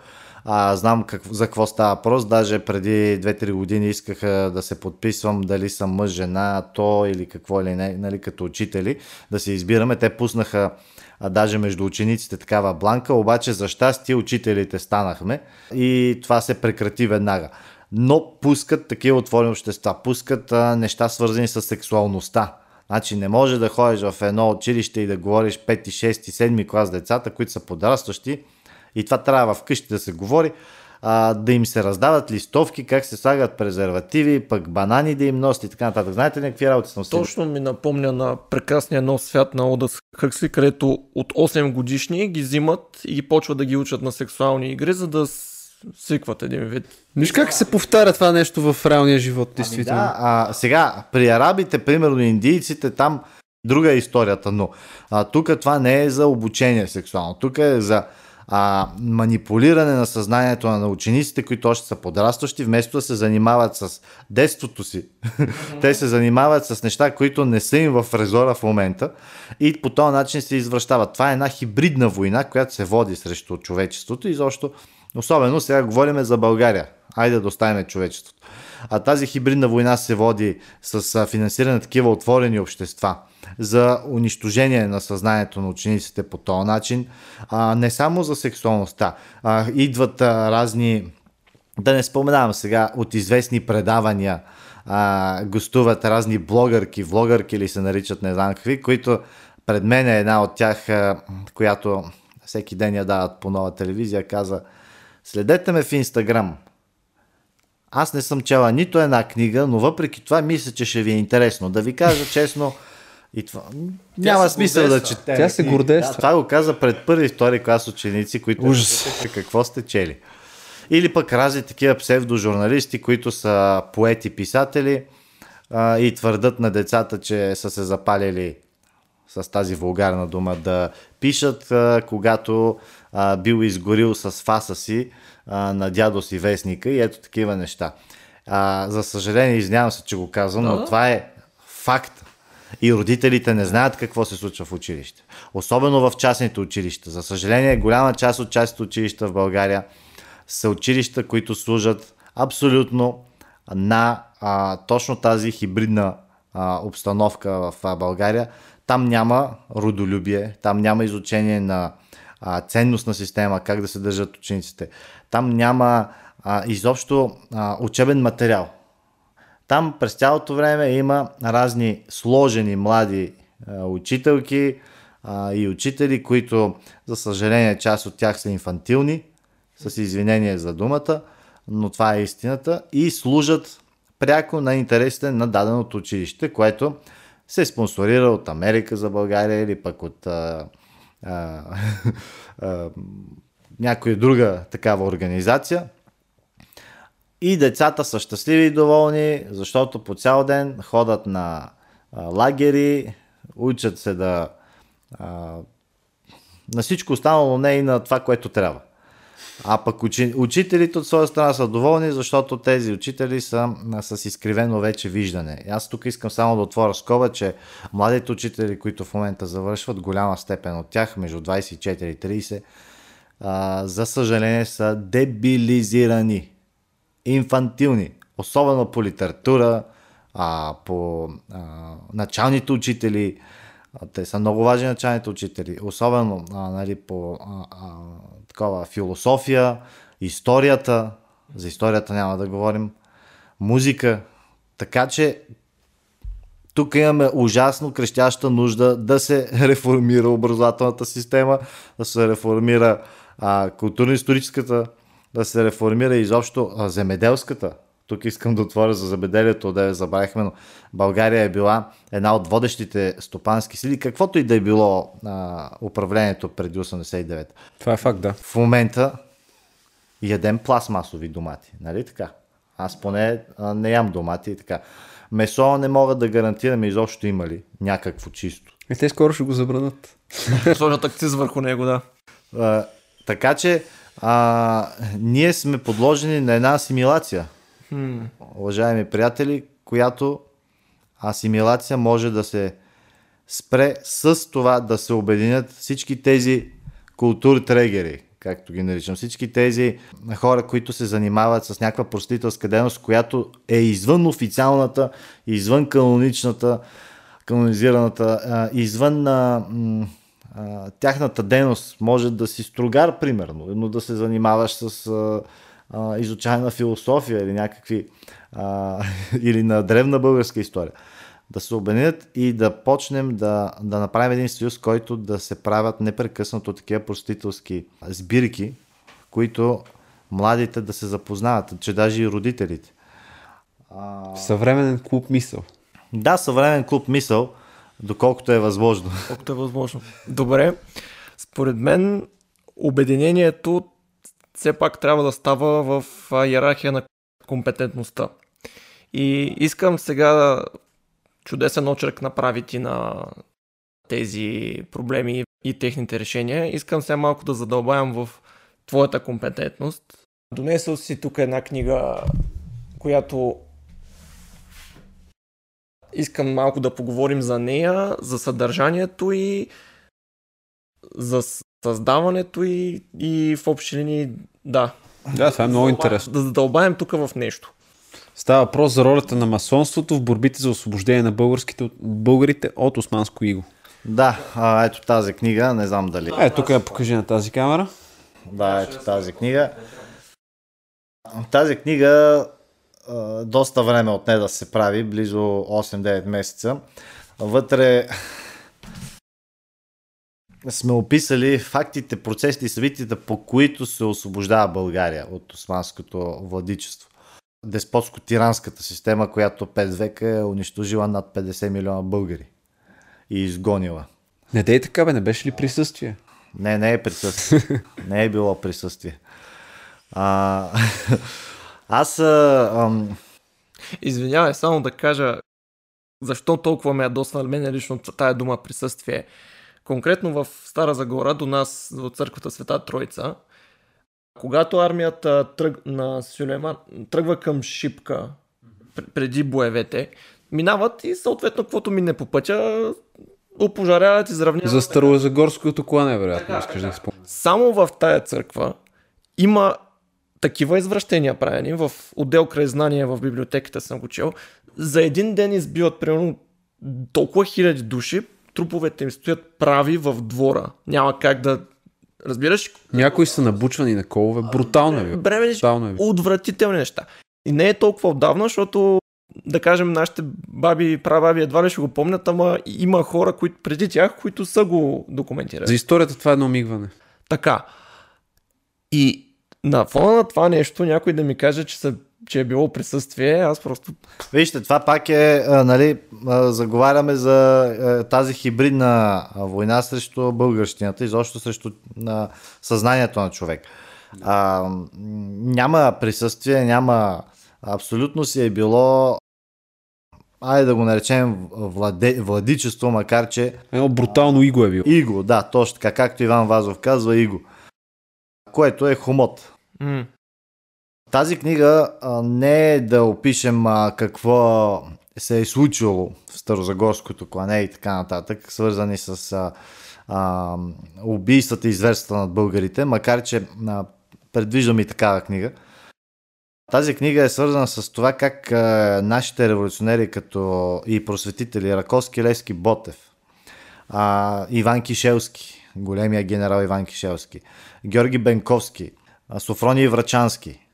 а, знам как, за какво става въпрос. Даже преди 2-3 години исках да се подписвам дали съм мъж, жена, то или какво или не, нали, като учители, да се избираме. Те пуснаха а, даже между учениците такава бланка, обаче за щастие учителите станахме и това се прекрати веднага. Но пускат такива отворени общества, пускат а, неща свързани с сексуалността. Значи не може да ходиш в едно училище и да говориш 5, 6, 7 клас децата, които са подрастващи и това трябва вкъщи да се говори, а, да им се раздават листовки, как се слагат презервативи, пък банани да им носят и така нататък. Знаете ли какви работи съм Точно ми напомня на прекрасния нов свят на Одас Хъксли, където от 8 годишни ги взимат и почват да ги учат на сексуални игри, за да свикват един вид. Виж как се повтаря това нещо в реалния живот, ами действително. Ами да, а, сега, при арабите, примерно индийците, там друга е историята, но а, тук това не е за обучение сексуално, тук е за а, манипулиране на съзнанието на учениците, които още са подрастващи, вместо да се занимават с детството си. (laughs) Те се занимават с неща, които не са им в резора в момента и по този начин се извръщават. Това е една хибридна война, която се води срещу човечеството и защо, особено сега говорим за България. Айде да оставим човечеството. А тази хибридна война се води с финансиране на такива отворени общества за унищожение на съзнанието на учениците по този начин. А, не само за сексуалността. А, идват а, разни, да не споменавам сега, от известни предавания, а, гостуват разни блогърки, влогърки или се наричат не знам какви, които пред мен е една от тях, а, която всеки ден я дават по нова телевизия, каза Следете ме в Инстаграм. Аз не съм чела нито една книга, но въпреки това мисля, че ще ви е интересно. Да ви кажа честно, и това няма смисъл да чете. Тя се гордества. Да, това го каза пред първи и втори клас ученици, които Ужас. какво сте чели. Или пък разни такива псевдожурналисти, които са поети, писатели а, и твърдат на децата, че са се запалили с тази вулгарна дума да пишат, а, когато а, бил изгорил с фаса си а, на дядо си вестника и ето такива неща. А, за съжаление, извинявам се, че го казвам, но това е факт. И родителите не знаят какво се случва в училище. Особено в частните училища. За съжаление, голяма част от частните училища в България са училища, които служат абсолютно на а, точно тази хибридна а, обстановка в а, България. Там няма родолюбие, там няма изучение на а, ценностна система, как да се държат учениците. Там няма а, изобщо а, учебен материал. Там през цялото време има разни сложени млади а, учителки а, и учители, които, за съжаление, част от тях са инфантилни, с извинение за думата, но това е истината, и служат пряко на интересите на даденото училище, което се спонсорира от Америка за България или пък от а, а, (laughs) а, някоя друга такава организация. И децата са щастливи и доволни, защото по цял ден ходят на лагери, учат се да на всичко останало, не и на това, което трябва. А пък учи, учителите от своя страна са доволни, защото тези учители са с изкривено вече виждане. Аз тук искам само да отворя скоба, че младите учители, които в момента завършват, голяма степен от тях, между 24 и 30, а, за съжаление са дебилизирани инфантилни, особено по литература, а, по а, началните учители. Те са много важни началните учители, особено а, нали, по а, а, такова философия, историята, за историята няма да говорим, музика. Така че тук имаме ужасно крещяща нужда да се (laughs) реформира образователната система, да се реформира а, културно-историческата да се реформира изобщо земеделската тук искам да отворя за забеделието, да я забравихме, но България е била една от водещите стопански сили, каквото и да е било а, управлението преди 89. Това е факт, да. В момента ядем пластмасови домати, нали така? Аз поне а, не ям домати и така. Месо не мога да гарантирам изобщо има ли някакво чисто. И те скоро ще го забранат. Сложат акциз върху него, да. А, така че а, ние сме подложени на една асимилация, Хм. уважаеми приятели, която асимилация може да се спре с това да се обединят всички тези култури трегери, както ги наричам, всички тези хора, които се занимават с някаква простителска дейност, която е извън официалната, извън каноничната, канонизираната, извън а, а, тяхната дейност. Може да си стругар, примерно, но да се занимаваш с а, а, изучаване на философия или някакви а, (laughs) или на древна българска история. Да се обединят и да почнем да, да направим един съюз, който да се правят непрекъснато такива простителски сбирки, които младите да се запознават, че даже и родителите. Съвременен клуб мисъл. Да, съвремен клуб мисъл, доколкото е възможно. Колкото е възможно. Добре. Според мен обединението все пак трябва да става в иерархия на компетентността. И искам сега чудесен очерк направи ти на тези проблеми и техните решения. Искам сега малко да задълбаям в твоята компетентност. Донесъл си тук една книга, която искам малко да поговорим за нея, за съдържанието и за създаването и, и в общи линии, да. Да, това е много интересно. Да задълбаем тук в нещо. Става въпрос за ролята на масонството в борбите за освобождение на българските, българите от османско иго. Да, а, ето тази книга, не знам дали. Е, тук я покажи на тази камера. Да, ето тази книга. Тази книга доста време отне да се прави, близо 8-9 месеца. Вътре сме описали фактите, процесите и събитията, по които се освобождава България от османското владичество. Деспотско-тиранската система, която 5 века е унищожила над 50 милиона българи и изгонила. Не дей така, бе, не беше ли присъствие? Не, не е присъствие. (laughs) не е било присъствие. А, (laughs) аз а, ам, Извинявай, само да кажа защо толкова ме ядосва на мен лично тая дума присъствие. Конкретно в Стара Загора, до нас, от църквата Света Троица, когато армията тръг... на Сюлейман тръгва към Шипка, пр- преди боевете, минават и съответно, каквото мине по пътя, опожаряват, изравняват. За Старозагорското клане, вероятно, искаш да спомня. Само в тая църква има такива извращения правени. В отдел край знания в библиотеката съм го чел. За един ден избиват примерно толкова хиляди души, труповете им стоят прави в двора. Няма как да... Разбираш? Някои са набучвани на колове. Брутално е било. Бреме, Брутално е отвратителни неща. И не е толкова отдавна, защото да кажем, нашите баби и прабаби едва ли ще го помнят, ама има хора които, преди тях, които са го документирали. За историята това е едно мигване. Така. И на фона на това нещо, някой да ми каже, че, са, че е било присъствие, аз просто... Вижте, това пак е, а, нали, а, заговаряме за а, тази хибридна война срещу българщината, изобщо срещу а, съзнанието на човек. А, няма присъствие, няма... Абсолютно си е било айде да го наречем владе, владичество, макар че Едно брутално иго е било. иго, да, точно така, както Иван Вазов казва, иго, което е хомот. М- Тази книга а, не е да опишем а, какво се е случило в Старозагорското клане и така нататък, свързани с а, а, убийствата и зверствата над българите, макар че а, предвиждам и такава книга. Тази книга е свързана с това как а, нашите революционери като и просветители Раковски, Левски, Ботев, а, Иван Кишелски, големия генерал Иван Кишелски, Георги Бенковски, а, Софроний Врачански,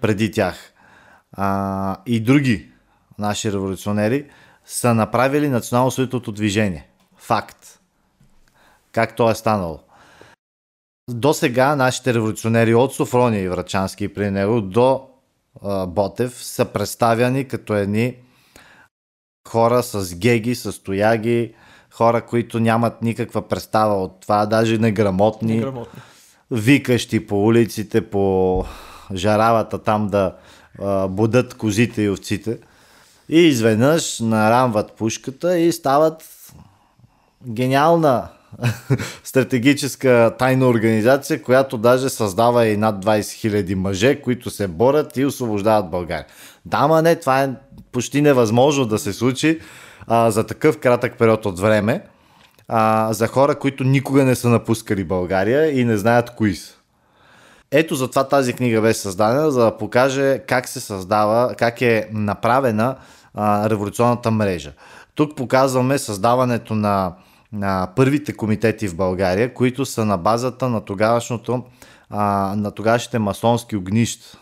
преди тях а, и други наши революционери са направили национално освободителното движение. Факт. Как то е станало. До сега нашите революционери от Софрония и Врачански и при него до а, Ботев са представяни като едни хора с геги, с тояги, хора, които нямат никаква представа от това, даже неграмотни, Неграмотни. Викащи по улиците, по жаравата там да а, будат козите и овците. И изведнъж нарамват пушката и стават гениална (laughs) стратегическа тайна организация, която даже създава и над 20 000 мъже, които се борят и освобождават България. Да, ма не, това е почти невъзможно да се случи а, за такъв кратък период от време а, за хора, които никога не са напускали България и не знаят кои са. Ето затова тази книга беше създадена, за да покаже как се създава, как е направена а, революционната мрежа. Тук показваме създаването на, на първите комитети в България, които са на базата на тогавашното на тогавашните масонски огнища.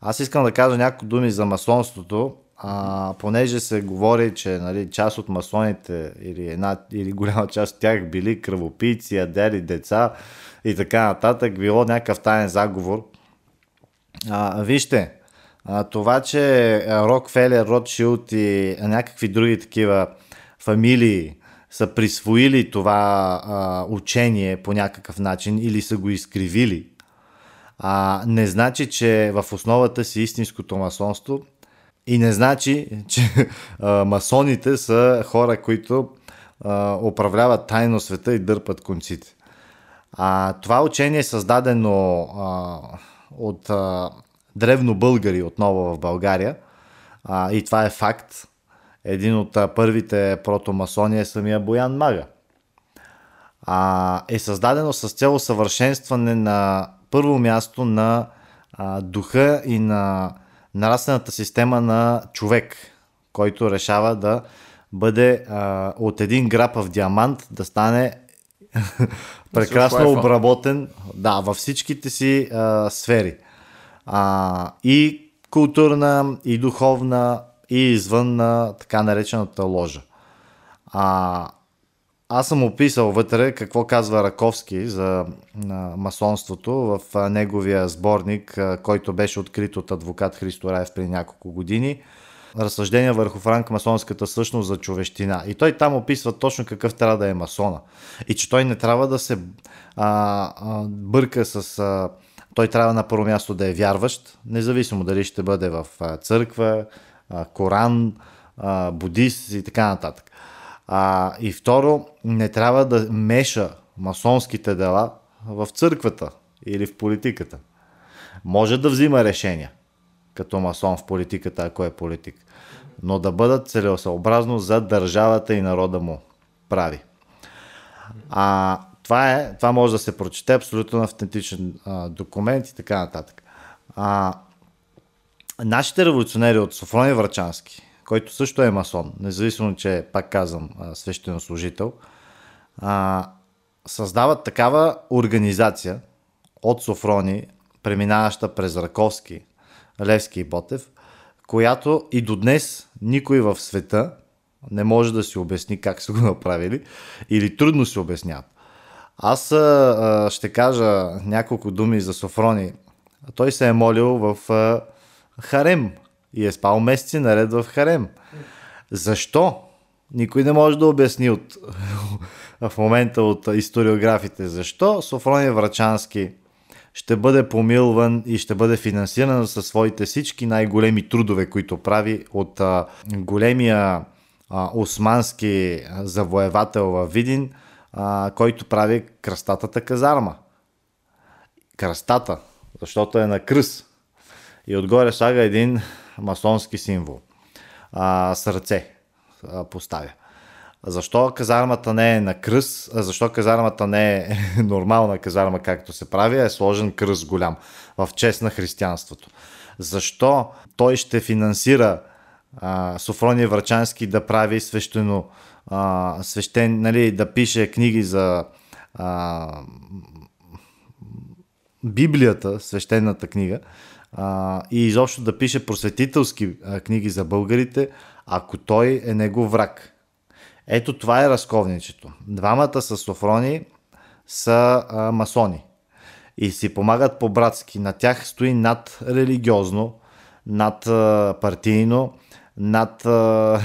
Аз искам да кажа няколко думи за масонството, а, понеже се говори, че нали, част от масоните или, една, или голяма част от тях били кръвопийци, ядели деца и така нататък, било някакъв таен заговор. А, вижте, а, това, че Рокфелер, Ротшилд и някакви други такива фамилии са присвоили това а, учение по някакъв начин или са го изкривили, а, не значи, че в основата си истинското масонство и не значи, че масоните са хора, които управляват тайно света и дърпат конците. А, това учение е създадено а, от а, древно българи отново в България а, и това е факт. Един от а, първите протомасони е самия Боян Мага. А, е създадено с цел съвършенстване на първо място на а, духа и на нравствената система на човек, който решава да бъде а, от един грапав диамант да стане (laughs) прекрасно обработен да, във всичките си а, сфери. А, и културна, и духовна, и извън на така наречената ложа. А, аз съм описал вътре какво казва Раковски за масонството в неговия сборник, който беше открит от адвокат Христо Раев при няколко години. Разсъждения върху франк-масонската същност за човещина. И той там описва точно какъв трябва да е масона. И че той не трябва да се а, а, бърка с... А, той трябва на първо място да е вярващ, независимо дали ще бъде в църква, Коран, будист и така нататък. А, и второ, не трябва да меша масонските дела в църквата или в политиката. Може да взима решения като масон в политиката, ако е политик, но да бъдат целесообразно за държавата и народа му прави. А, това, е, това може да се прочете абсолютно автентичен а, документ и така нататък. А, нашите революционери от Софрони Врачански, който също е масон, независимо, че пак казвам свещенослужител, а, създават такава организация от Софрони, преминаваща през Раковски, Левски и Ботев, която и до днес никой в света не може да си обясни как са го направили или трудно се обясняват. Аз а, ще кажа няколко думи за Софрони. Той се е молил в а, Харем и е спал месеци наред в Харем. Защо? Никой не може да обясни от, (laughs) в момента от историографите. Защо Софрони Врачански ще бъде помилван и ще бъде финансиран със своите всички най-големи трудове, които прави от а, големия а, османски завоевател в Видин, а, който прави кръстатата казарма. Кръстата, защото е на кръс. И отгоре слага един масонски символ. А, сърце а, поставя. Защо казармата не е на кръс? Защо казармата не е (laughs) нормална казарма, както се прави, а е сложен кръс голям в чест на християнството? Защо той ще финансира Софрония Врачански да прави свещено, а, свещен, нали, да пише книги за а, Библията, свещената книга, а, и изобщо да пише просветителски а, книги за българите, ако той е негов враг? Ето това е разковничето. Двамата са Софрони са а, масони и си помагат по-братски. На тях стои над религиозно, над а, партийно, над а,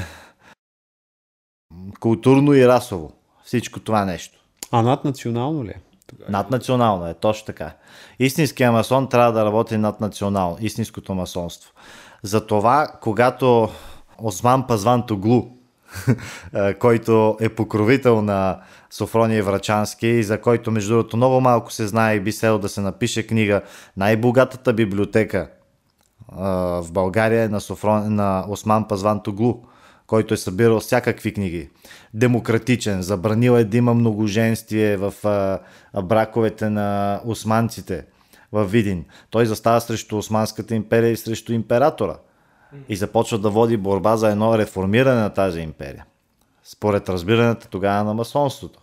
(laughs) културно и расово. Всичко това нещо. А наднационално ли е? Наднационално е, точно така. Истинския масон трябва да работи наднационално, истинското масонство. Затова, когато Осман Пазван Тоглу, (laughs) който е покровител на Софрония Врачански, за който между другото много малко се знае и би село да се напише книга най-богатата библиотека в България е на, Софрон, на Осман Пазван Тоглу който е събирал всякакви книги. Демократичен, забранил е да има многоженствие в а, браковете на османците в Видин. Той застава срещу Османската империя и срещу императора. И започва да води борба за едно реформиране на тази империя. Според разбирането тогава на масонството.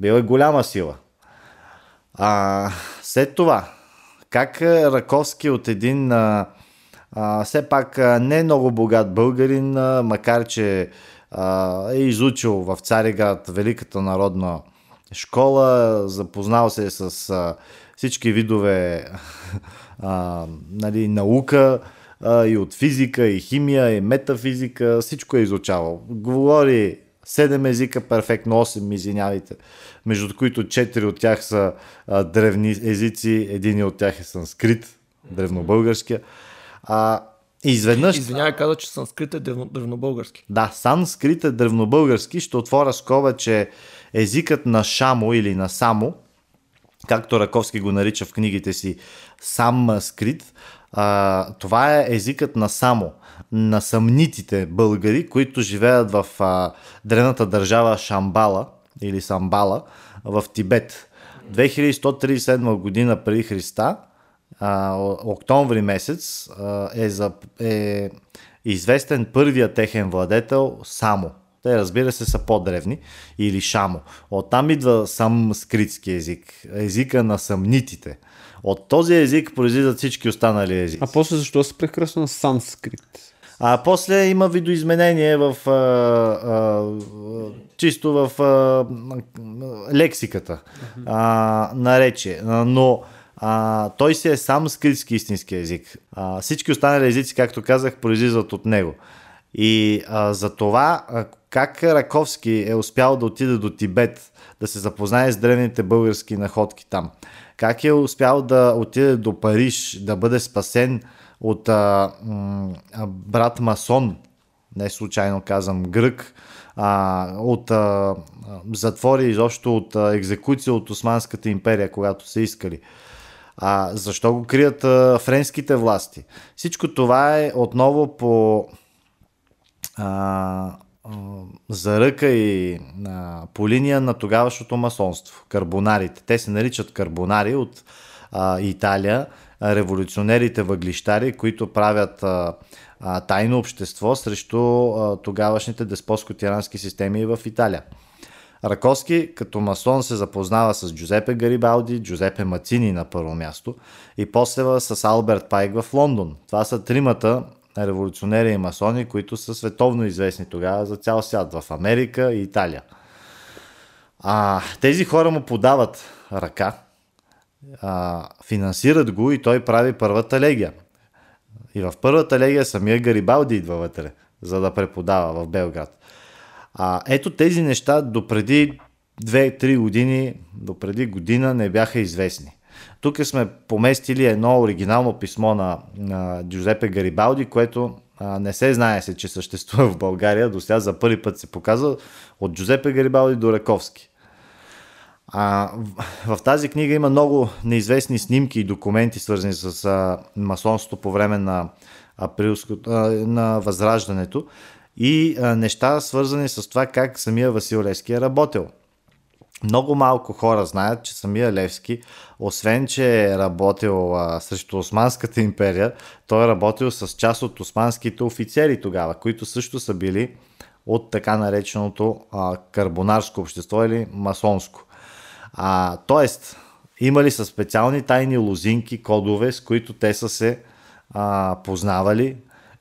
Бил е голяма сила. А, след това, как Раковски от един а, а, все пак не е много богат българин, макар че а, е изучил в Цареград Великата народна школа, запознал се с а, всички видове (laughs) а, нали, наука а, и от физика, и химия, и метафизика, всичко е изучавал. Говори 7 езика перфектно, 8, извинявайте, между които 4 от тях са а, древни езици, един от тях е санскрит, древнобългарския. А, изведнъж... Извинявай, каза, че санскрит е древно, древнобългарски. Да, санскрит е древнобългарски. Ще отворя скоба, че езикът на Шамо или на Само, както Раковски го нарича в книгите си, сам скрит, а, това е езикът на Само, на съмнитите българи, които живеят в а, древната държава Шамбала или Самбала в Тибет. 2137 година преди Христа а, октомври месец а, е, за, е известен първия техен владетел Само. Те, разбира се, са по-древни. Или Шамо. Оттам идва сам скритски език. Езика на съмнитите. От този език произлизат всички останали езици. А после защо се прекръсва на санскрит? А после има видоизменение в а, а, чисто в а, лексиката а, наречие. Но а, той си е сам скритски истински език. А, всички останали езици, както казах, произлизат от него. И а, за това а, как Раковски е успял да отиде до Тибет, да се запознае с древните български находки там. Как е успял да отиде до Париж, да бъде спасен от а, м, брат масон, не случайно казвам грък, а, от а, затвори, изобщо от а, екзекуция от Османската империя, когато са искали. А, защо го крият а, френските власти? Всичко това е отново по а, а, заръка и а, по линия на тогавашното масонство. Карбонарите. Те се наричат карбонари от а, Италия, революционерите въглищари, които правят а, а, тайно общество срещу а, тогавашните деспотско-тирански системи в Италия. Раковски като масон се запознава с Джузепе Гарибалди, Джузепе Мацини на първо място и после с Алберт Пайк в Лондон. Това са тримата революционери и масони, които са световно известни тогава за цял свят в Америка и Италия. А, тези хора му подават ръка, а, финансират го и той прави първата легия. И в първата легия самия Гарибалди идва вътре, за да преподава в Белград. А, ето тези неща до преди 2-3 години, до преди година не бяха известни. Тук сме поместили едно оригинално писмо на, на Джузепе Гарибалди, което а, не се знае се, че съществува в България. До сега за първи път се показва от Джузепе Гарибалди до Раковски. А, в, в тази книга има много неизвестни снимки и документи, свързани с а, масонството по време на, априлско, а, на Възраждането и неща свързани с това как самия Васил Левски е работил. Много малко хора знаят, че самия Левски, освен че е работил а, срещу Османската империя, той е работил с част от османските офицери тогава, които също са били от така нареченото а, карбонарско общество или масонско. А, тоест, имали са специални тайни лозинки, кодове, с които те са се а, познавали,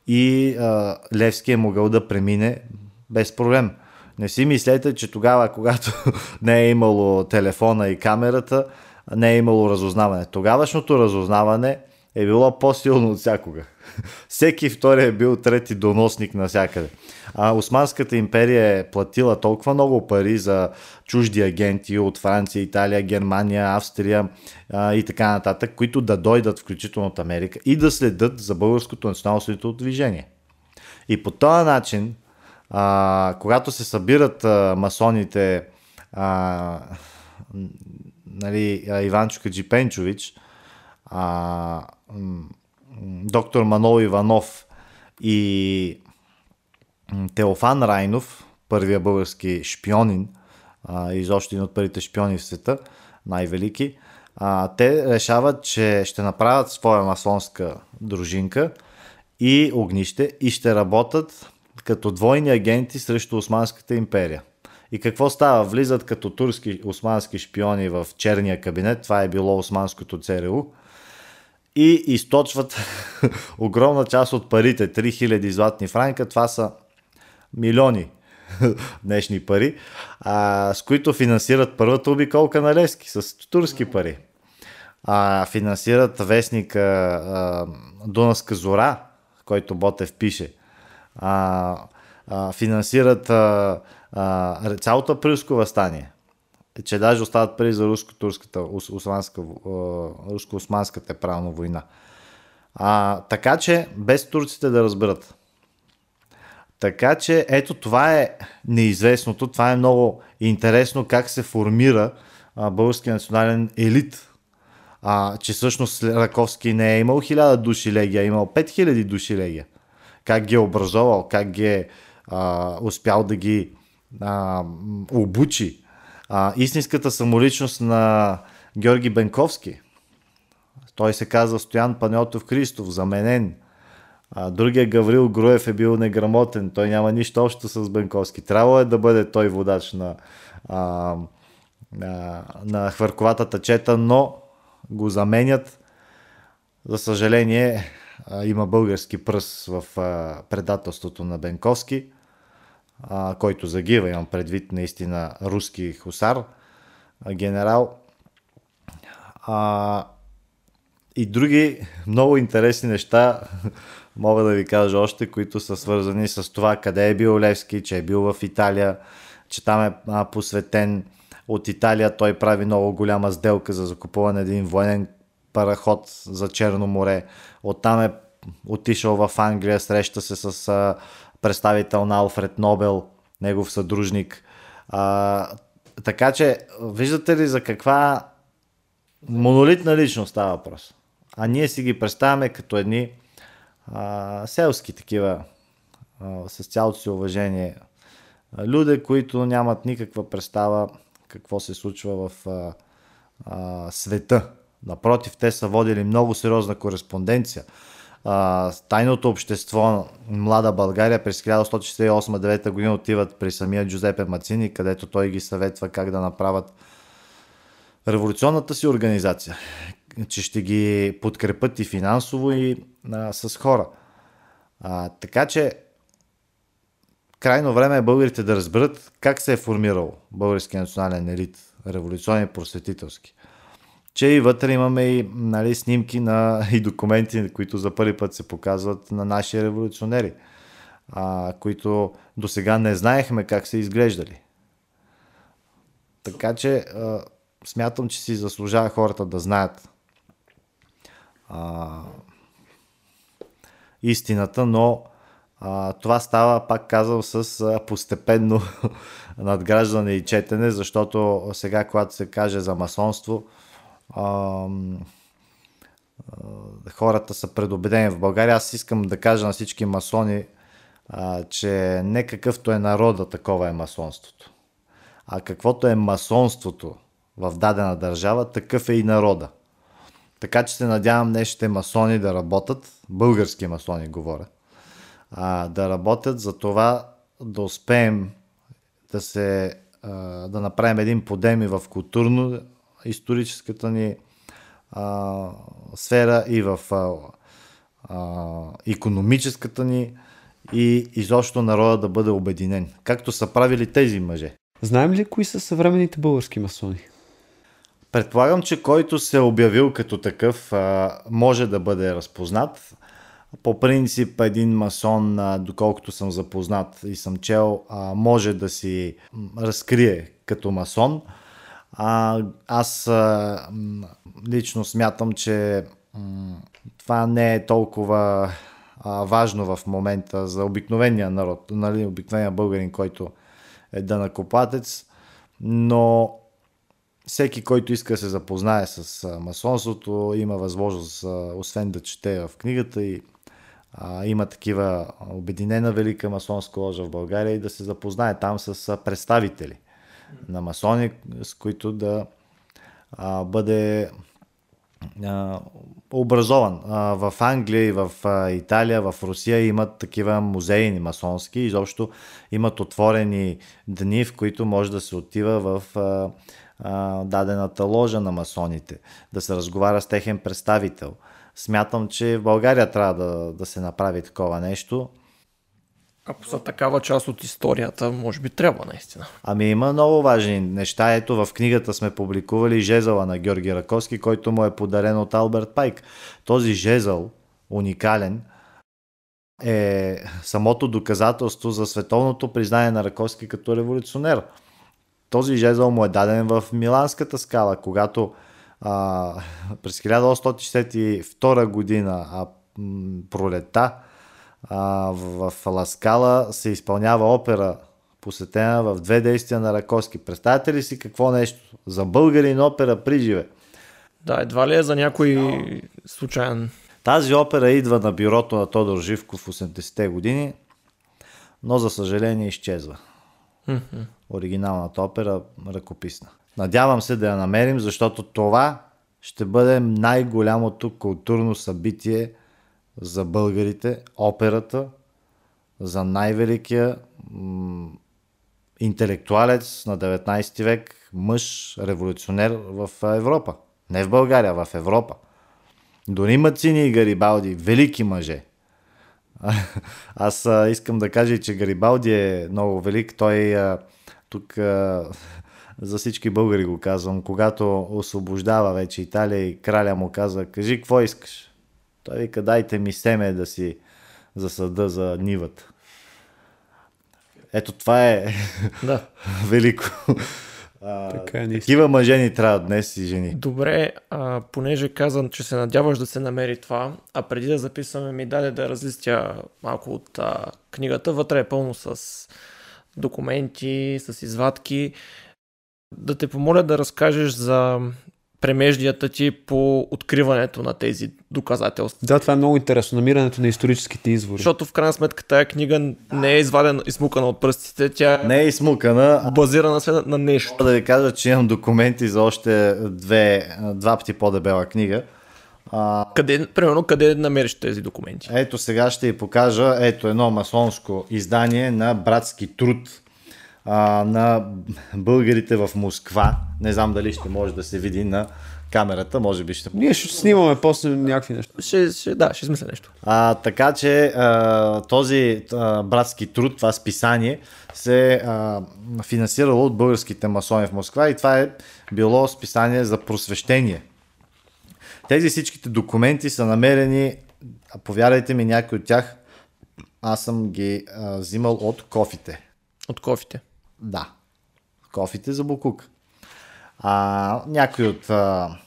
и а, Левски е могъл да премине без проблем. Не си мислете, че тогава, когато (laughs) не е имало телефона и камерата, не е имало разузнаване. Тогавашното разузнаване е било по-силно от всякога. (laughs) Всеки втори е бил трети доносник навсякъде. А Османската империя е платила толкова много пари за чужди агенти от Франция, Италия, Германия, Австрия а, и така нататък, които да дойдат включително от Америка и да следят за българското национално движение. И по този начин, а, когато се събират а, масоните а, нали, Иванчо Каджипенчович, а, доктор Манол Иванов и Теофан Райнов, първия български шпионин, изобщо един от първите шпиони в света, най-велики, а, те решават, че ще направят своя масонска дружинка и огнище и ще работят като двойни агенти срещу Османската империя. И какво става? Влизат като турски османски шпиони в черния кабинет, това е било османското ЦРУ, и източват (laughs) огромна част от парите, 3000 златни франка, това са милиони (laughs) днешни пари, а, с които финансират първата обиколка на Лески с турски пари. А, финансират вестника а, Дунавска зора, който Ботев пише. А, а, финансират а, а, цялото априлско възстание че даже остават пари за руско-турската, руско-османската правна война. А, така че, без турците да разберат. Така че, ето това е неизвестното, това е много интересно как се формира а, български национален елит. А, че всъщност Раковски не е имал 1000 души легия, е имал 5000 души легия. Как ги е образовал, как ги е а, успял да ги а, обучи, а, истинската самоличност на Георги Бенковски. Той се казва Стоян Панеотов Христов, заменен. А, другия Гаврил Груев е бил неграмотен. Той няма нищо общо с Бенковски. Трябвало е да бъде той водач на, а, на, на хвърковата чета, но го заменят. За съжаление, има български пръс в предателството на Бенковски а, който загива, имам предвид наистина руски хусар, а, генерал. А, и други много интересни неща (laughs) мога да ви кажа още, които са свързани с това къде е бил Левски, че е бил в Италия, че там е а, посветен от Италия. Той прави много голяма сделка за закупуване един военен параход за Черно море. Оттам е отишъл в Англия, среща се с а, представител на Алфред Нобел, негов съдружник. А, така че, виждате ли за каква монолитна личност става въпрос? А ние си ги представяме като едни а, селски такива, а, с цялото си уважение, люди, които нямат никаква представа какво се случва в а, а, света. Напротив, те са водили много сериозна кореспонденция а, тайното общество Млада България през 1168-9 година отиват при самия Джузепе Мацини, където той ги съветва как да направят революционната си организация, че ще ги подкрепят и финансово и а, с хора. А, така че крайно време е българите да разберат как се е формирал българския национален елит, революционен и просветителски че и вътре имаме и нали, снимки на, (laughs) и документи, които за първи път се показват на наши революционери, а, които до сега не знаехме как са изглеждали. Така че а, смятам, че си заслужава хората да знаят а, истината, но а, това става, пак казвам, с а, постепенно (laughs) надграждане и четене, защото сега, когато се каже за масонство, а, хората са предубедени в България. Аз искам да кажа на всички масони, а, че не какъвто е народа, такова е масонството. А каквото е масонството в дадена държава, такъв е и народа. Така че се надявам днешните масони да работят, български масони говоря, а, да работят за това да успеем да се да направим един подем и в културно историческата ни а, сфера и в а, а, економическата ни и изобщо народа да бъде обединен, както са правили тези мъже. Знаем ли кои са съвременните български масони? Предполагам, че който се е обявил като такъв, а, може да бъде разпознат. По принцип, един масон, доколкото съм запознат и съм чел, може да си разкрие като масон. Аз лично смятам, че това не е толкова важно в момента за обикновения народ, нали, обикновения българин, който е дънакоплатец, но всеки, който иска да се запознае с масонството, има възможност, освен да чете в книгата и а, има такива обединена велика масонска ложа в България и да се запознае там с представители на масони, с които да а, бъде а, образован. А, в Англия и в а, Италия, в Русия имат такива музейни масонски. Изобщо имат отворени дни, в които може да се отива в а, а, дадената ложа на масоните, да се разговаря с техен представител. Смятам, че в България трябва да, да се направи такова нещо. Ако са такава част от историята, може би трябва наистина. Ами има много важни неща. Ето в книгата сме публикували жезъла на Георги Раковски, който му е подарен от Алберт Пайк. Този жезъл, уникален, е самото доказателство за световното признание на Раковски като революционер. Този жезъл му е даден в Миланската скала, когато а, през 1862 година а, пролета а, в, в Ласкала се изпълнява опера посетена в две действия на Раковски. Представете ли си какво нещо? За българин опера приживе. Да, едва ли е за някой случайен. Тази опера идва на бюрото на Тодор Живков в 80-те години, но за съжаление изчезва. Mm-hmm. Оригиналната опера ръкописна. Надявам се да я намерим, защото това ще бъде най-голямото културно събитие за българите, операта, за най-великия м- интелектуалец на 19 век, мъж, революционер в Европа. Не в България, в Европа. Дори Мацини и Гарибалди, велики мъже. (laughs) Аз а, искам да кажа, че Гарибалди е много велик. Той а, тук а, (laughs) за всички българи го казвам, когато освобождава вече Италия и краля му казва, кажи какво искаш. Той вика, дайте ми семе да си засада за нивата. Ето това е да. (laughs) велико. А, така е, такива мъже ни трябва днес и жени. Добре, а, понеже казвам, че се надяваш да се намери това, а преди да записваме ми даде да разлистя малко от а, книгата. Вътре е пълно с документи, с извадки. Да те помоля да разкажеш за премеждията ти по откриването на тези доказателства. Да, това е много интересно. Намирането на историческите извори. Защото в крайна сметка тая книга не е извадена, измукана от пръстите, тя не е измукана. Базирана се на нещо. Да ви кажа, че имам документи за още две, два пъти по-дебела книга. А... Къде, примерно, къде намериш тези документи? Ето сега ще ви покажа ето едно масонско издание на братски труд а, на българите в Москва. Не знам дали ще може да се види на камерата, може би ще... Ние ще снимаме после някакви неща. Ще, ще, да, ще измисля нещо. А, така че а, този а, братски труд, това списание, се а, финансирало от българските масони в Москва и това е било списание за просвещение. Тези всичките документи са намерени, повярвайте ми, някои от тях аз съм ги а, взимал от кофите. От кофите? Да. Кофите за Букук. А, някои от а,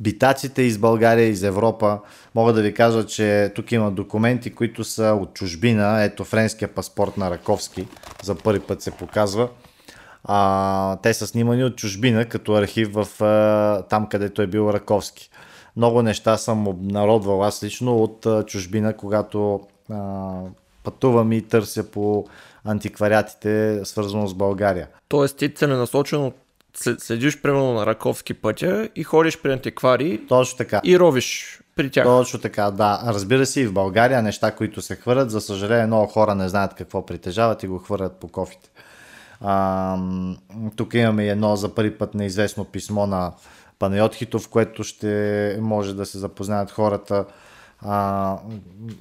битаците из България, из Европа, мога да ви кажа, че тук има документи, които са от чужбина. Ето френския паспорт на Раковски. За първи път се показва. А, те са снимани от чужбина, като архив в а, там, където е бил Раковски. Много неща съм обнародвал аз лично от а, чужбина, когато а, пътувам и търся по антиквариатите, свързано с България. Тоест ти целенасочено следиш примерно на Раковски пътя и ходиш при антиквари Точно така. и ровиш при тях. Точно така, да. Разбира се и в България неща, които се хвърлят. За съжаление, много хора не знаят какво притежават и го хвърлят по кофите. А, тук имаме едно за първи път неизвестно писмо на Панайот Хитов, което ще може да се запознаят хората. А,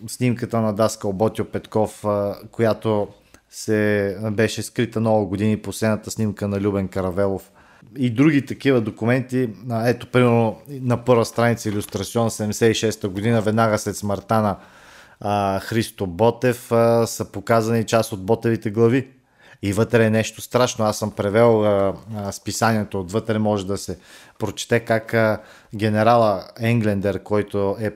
снимката на Даскал Ботио Петков, а, която се беше скрита много години последната снимка на Любен Каравелов и други такива документи. Ето, примерно на първа страница иллюстрацион 76-та година, веднага след смъртта на а, Христо Ботев а, са показани част от Ботевите глави. И вътре е нещо страшно. Аз съм превел а, а, списанието отвътре, може да се прочете как а, генерала Енглендер, който е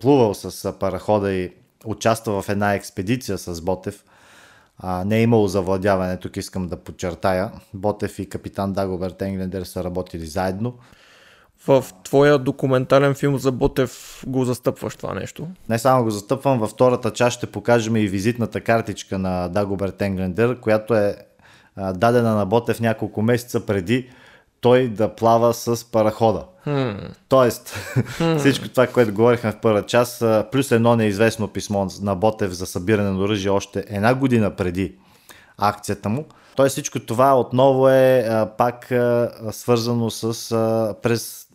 плувал с парахода и участва в една експедиция с Ботев, а, не е имало завладяване, тук искам да подчертая. Ботев и капитан Дагоберт Енглендер са работили заедно. В твоя документален филм за Ботев го застъпваш това нещо? Не само го застъпвам, във втората част ще покажем и визитната картичка на Дагоберт Енглендер, която е дадена на Ботев няколко месеца преди той да плава с парахода. Hmm. Тоест, hmm. всичко това, което говорихме в първа част, плюс едно неизвестно писмо на Ботев за събиране на оръжие още една година преди акцията му. Тоест всичко това отново е а, пак а, свързано с а, през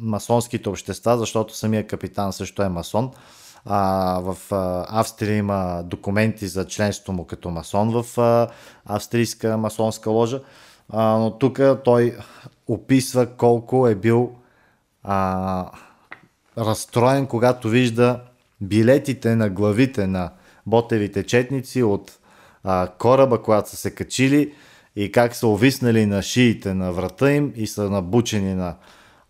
масонските общества, защото самия капитан също е масон. А, в а, Австрия има документи за членство му като масон в а, австрийска масонска ложа, а, но тук той описва колко е бил а, разстроен, когато вижда билетите на главите на ботевите четници от а, кораба, когато са се качили и как са овиснали на шиите на врата им и са набучени на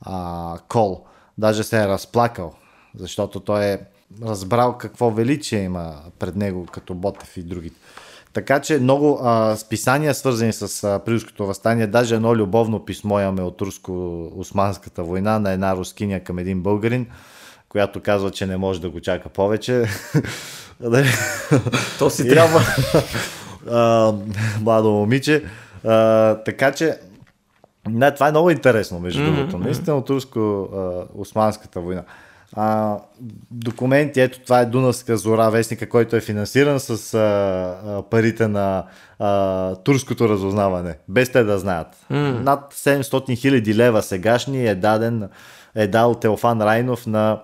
а, кол. Даже се е разплакал, защото той е разбрал какво величие има пред него, като Ботев и другите. Така че много а, списания, свързани с а, Прилското възстание, даже едно любовно писмо имаме от руско-османската война на една рускиня към един българин, която казва, че не може да го чака повече. (laughs) То си трябва. (laughs) младо момиче. А, така че не, това е много интересно, между mm-hmm. другото. Наистина от руско-османската война. А, документи, ето това е Дунавска зора, вестника, който е финансиран с а, а, парите на а, турското разузнаване, без те да знаят. Mm. Над 700 хиляди лева сегашни е даден, е дал Теофан Райнов на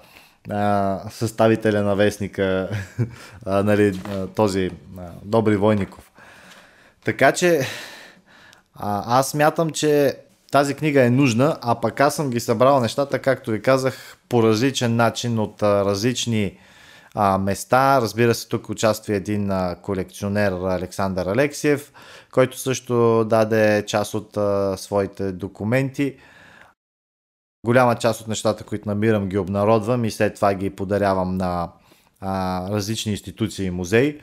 а, съставителя на вестника, (laughs) а, нали, а, този а, Добри Войников. Така че а, аз мятам, че тази книга е нужна, а пък аз съм ги събрал нещата, както ви казах, по различен начин от а, различни а, места. Разбира се, тук участва един а, колекционер Александър Алексиев, който също даде част от а, своите документи. Голяма част от нещата, които намирам, ги обнародвам и след това ги подарявам на а, различни институции и музеи.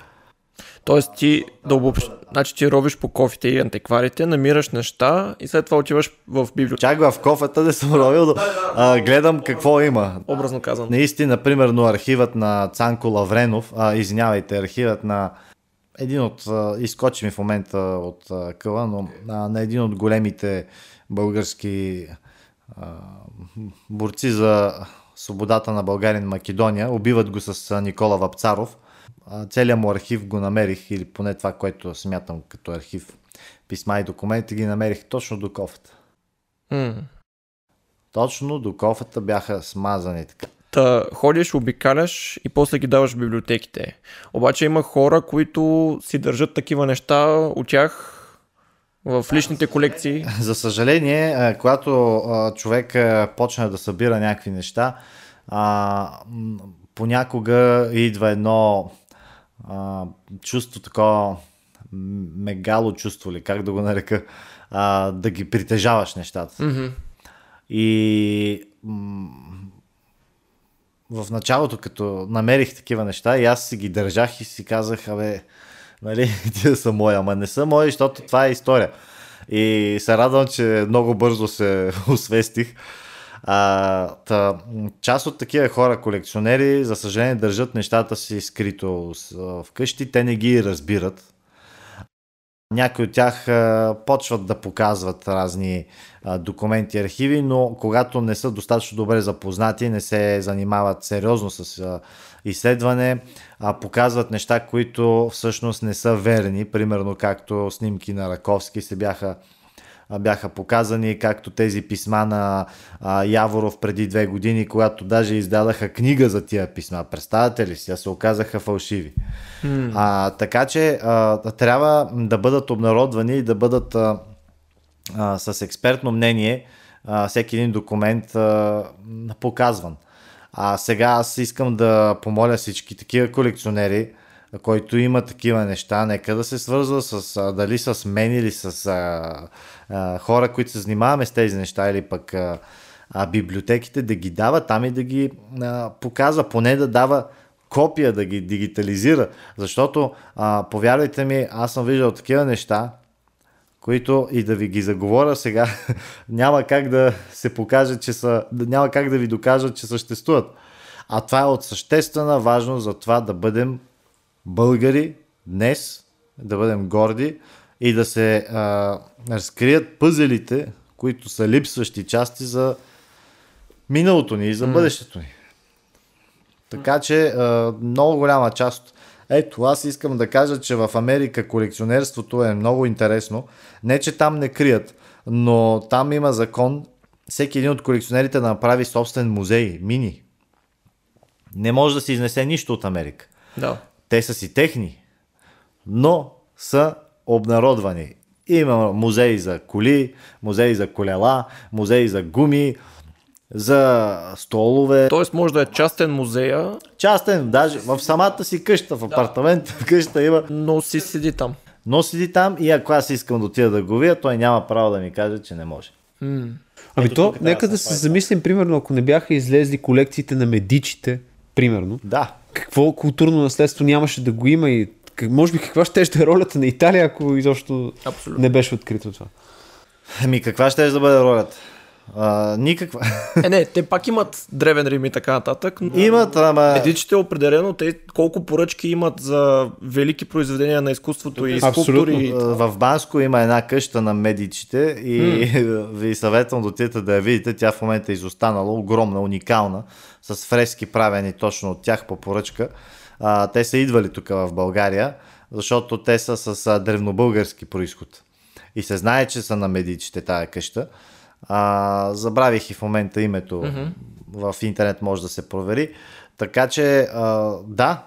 Тоест ти да обобщ... значи ти робиш по кофите и антикварите, намираш неща и след това отиваш в библиотека. Чак в кофета не съм робил, да, а, гледам какво има. Образно казвам. Наистина, примерно архивът на Цанко Лавренов, а, извинявайте, архивът на един от, а, изкочи ми в момента от а, къла, но а, на един от големите български а, борци за свободата на България и Македония. Убиват го с Никола Вапцаров – целият му архив го намерих, или поне това, което смятам като архив, писма и документи, ги намерих точно до кофата. Mm. Точно до кофата бяха смазани така. Та ходиш, обикаляш и после ги даваш в библиотеките. Обаче има хора, които си държат такива неща от тях в личните колекции. За съжаление, когато човек почне да събира някакви неща, понякога идва едно а, чувство такова мегало чувство ли, как да го нарека, а, да ги притежаваш нещата. Mm-hmm. И м- в началото, като намерих такива неща, и аз си ги държах и си казах, абе, нали, (laughs) тия са мои, ама не са мои, защото това е история. И се радвам, че много бързо се (laughs) освестих а, та, част от такива хора, колекционери, за съжаление, държат нещата си скрито вкъщи, те не ги разбират. Някои от тях а, почват да показват разни а, документи архиви, но когато не са достатъчно добре запознати, не се занимават сериозно с а, изследване, а показват неща, които всъщност не са верни, примерно както снимки на Раковски се бяха бяха показани, както тези писма на а, Яворов преди две години, когато даже издадаха книга за тия писма. Представете ли си? се оказаха фалшиви. Mm. А, така че а, трябва да бъдат обнародвани и да бъдат а, а, с експертно мнение а, всеки един документ а, показван. А сега аз искам да помоля всички такива колекционери, който има такива неща, нека да се свързва с, а, дали с мен или с а, хора, които се занимаваме с тези неща или пък а, библиотеките, да ги дава там и да ги а, показва, поне да дава копия, да ги дигитализира. Защото, а, повярвайте ми, аз съм виждал такива неща, които и да ви ги заговоря сега, (laughs) няма как да се покаже, че са, няма как да ви докажат, че съществуват. А това е от съществена важност за това да бъдем българи днес, да бъдем горди и да се а, разкрият пъзелите, които са липсващи части за миналото ни и за бъдещето ни. Така че а, много голяма част. Ето, аз искам да кажа, че в Америка колекционерството е много интересно. Не, че там не крият, но там има закон всеки един от колекционерите да направи собствен музей, мини. Не може да се изнесе нищо от Америка. Да. Те са си техни, но са обнародвани. Има музеи за коли, музеи за колела, музеи за гуми, за столове. Тоест може да е частен музея, Частен, даже в самата си къща, в апартамента, в (laughs) къща има. но си седи там. Но седи там и ако аз искам да отида да го видя, той няма право да ми каже, че не може. Ами Ето то, тук трябва нека да да се замислим, примерно, ако не бяха излезли колекциите на медичите, примерно, Да. какво културно наследство нямаше да го има и може би каква ще е ролята на Италия, ако изобщо Абсолютно. не беше открито това. Ами каква ще да бъде ролята? А, никаква. Е, не, те пак имат древен Рим и така нататък. Но... Имат, ама... Медиците определено, те колко поръчки имат за велики произведения на изкуството и скулптури. В Банско има една къща на медичите и ви съветвам да отидете да я видите. Тя в момента е изостанала, огромна, уникална, с фрески правени точно от тях по поръчка. А, те са идвали тук в България, защото те са с а, древнобългарски происход. И се знае, че са на медичите тая къща. А, забравих и в момента името. В интернет може да се провери. Така че, а, да,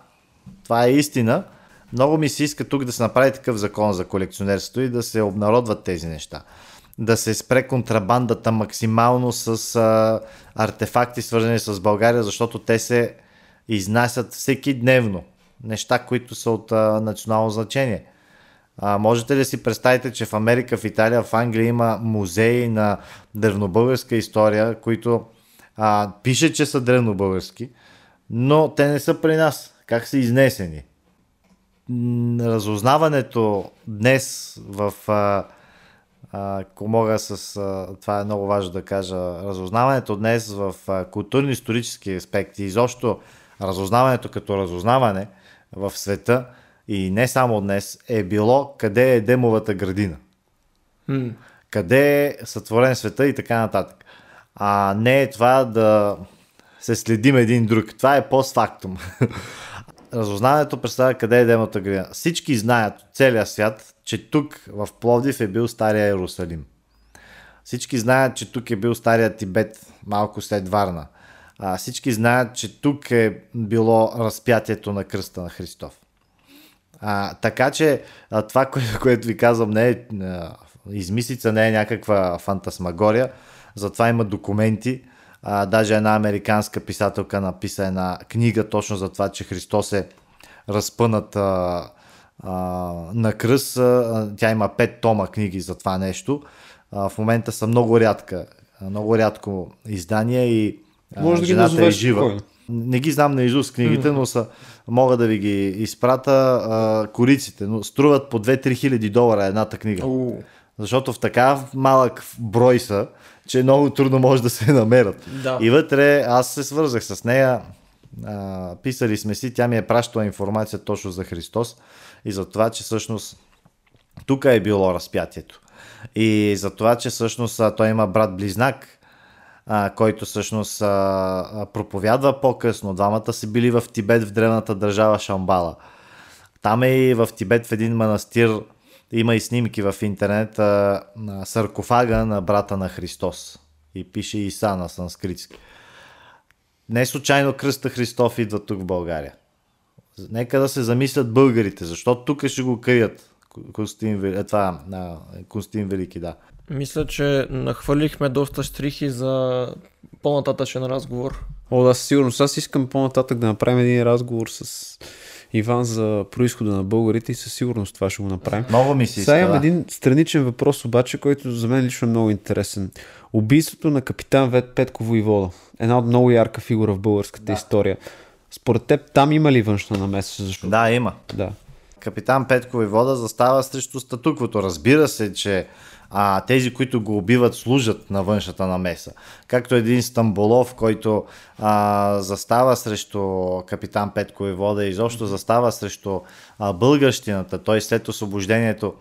това е истина. Много ми се иска тук да се направи такъв закон за колекционерство и да се обнародват тези неща. Да се спре контрабандата максимално с а, артефакти, свързани с България, защото те се изнасят всеки дневно. Неща, които са от а, национално значение. А, можете ли да си представите, че в Америка, в Италия, в Англия има музеи на древнобългарска история, които а, пише, че са древнобългарски, но те не са при нас. Как са изнесени? Разузнаването днес в а, ако мога с... Това е много важно да кажа. Разузнаването днес в културно-исторически аспекти, изобщо разузнаването като разузнаване в света и не само днес, е било къде е Демовата градина. М. Къде е сътворен света и така нататък. А не е това да се следим един друг. Това е постфактум. (laughs) Разузнаването представя къде е Демовата градина. Всички знаят от целия свят, че тук в Пловдив е бил Стария Иерусалим. Всички знаят, че тук е бил Стария Тибет малко след Варна. А, всички знаят, че тук е било разпятието на кръста на Христов. А, така че а, това, (laughs) което, което ви казвам, не е а, измислица, не е някаква фантасмагория. Затова има документи. А, даже една американска писателка написа една книга точно за това, че Христос е разпънат а, а, на кръст. А, тя има пет тома книги за това нещо. А, в момента са много рядка, много рядко издания и Може да ги жената е жива. спокойно. Не ги знам наизуст книгите, но са, мога да ви ги изпрата а, кориците, но струват по 2-3 хиляди долара едната книга. У. Защото в така малък брой са, че много трудно може да се (laughs) намерят. Да. И вътре аз се свързах с нея, а, писали сме си, тя ми е пращала информация точно за Христос и за това, че всъщност тук е било разпятието. И за това, че всъщност той има брат-близнак, който всъщност проповядва по-късно. Двамата са били в Тибет, в древната държава Шамбала. Там е и в Тибет, в един манастир, има и снимки в интернет, на саркофага на брата на Христос. И пише Иса на санскритски. Не случайно кръста Христов идва тук в България. Нека да се замислят българите, защото тук ще го крият. Константин, е, това, Константин Велики, да. Мисля, че нахвърлихме доста штрихи за по-нататъчен разговор. О, да, със сигурност. Аз искам по-нататък да направим един разговор с Иван за происхода на българите и със сигурност това ще го направим. Много ми се Сега иска, имам да. един страничен въпрос, обаче, който за мен лично е много интересен. Убийството на капитан Вет Петко Войвода. Една от много ярка фигура в българската история. Според теб там има ли външна намеса? Защото... Да, има. да. Капитан Петко Войвода застава срещу статуквото. Разбира се, че а, тези, които го убиват, служат на външната намеса. Както един Стамболов, който а, застава срещу капитан Петко и изобщо застава срещу а, българщината. Той след освобождението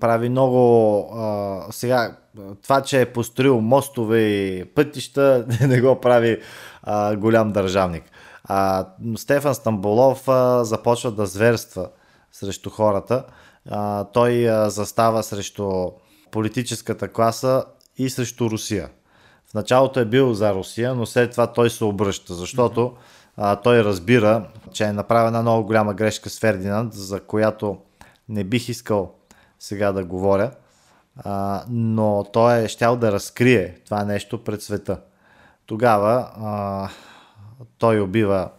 прави много... А, сега, това, че е построил мостове и пътища, (laughs) не го прави а, голям държавник. А, Стефан Стамболов а, започва да зверства срещу хората. А, той а, застава срещу политическата класа и срещу Русия. В началото е бил за Русия, но след това той се обръща, защото а, той разбира, че е направена много голяма грешка с Фердинанд, за която не бих искал сега да говоря, а, но той е щял да разкрие това нещо пред света. Тогава а, той убива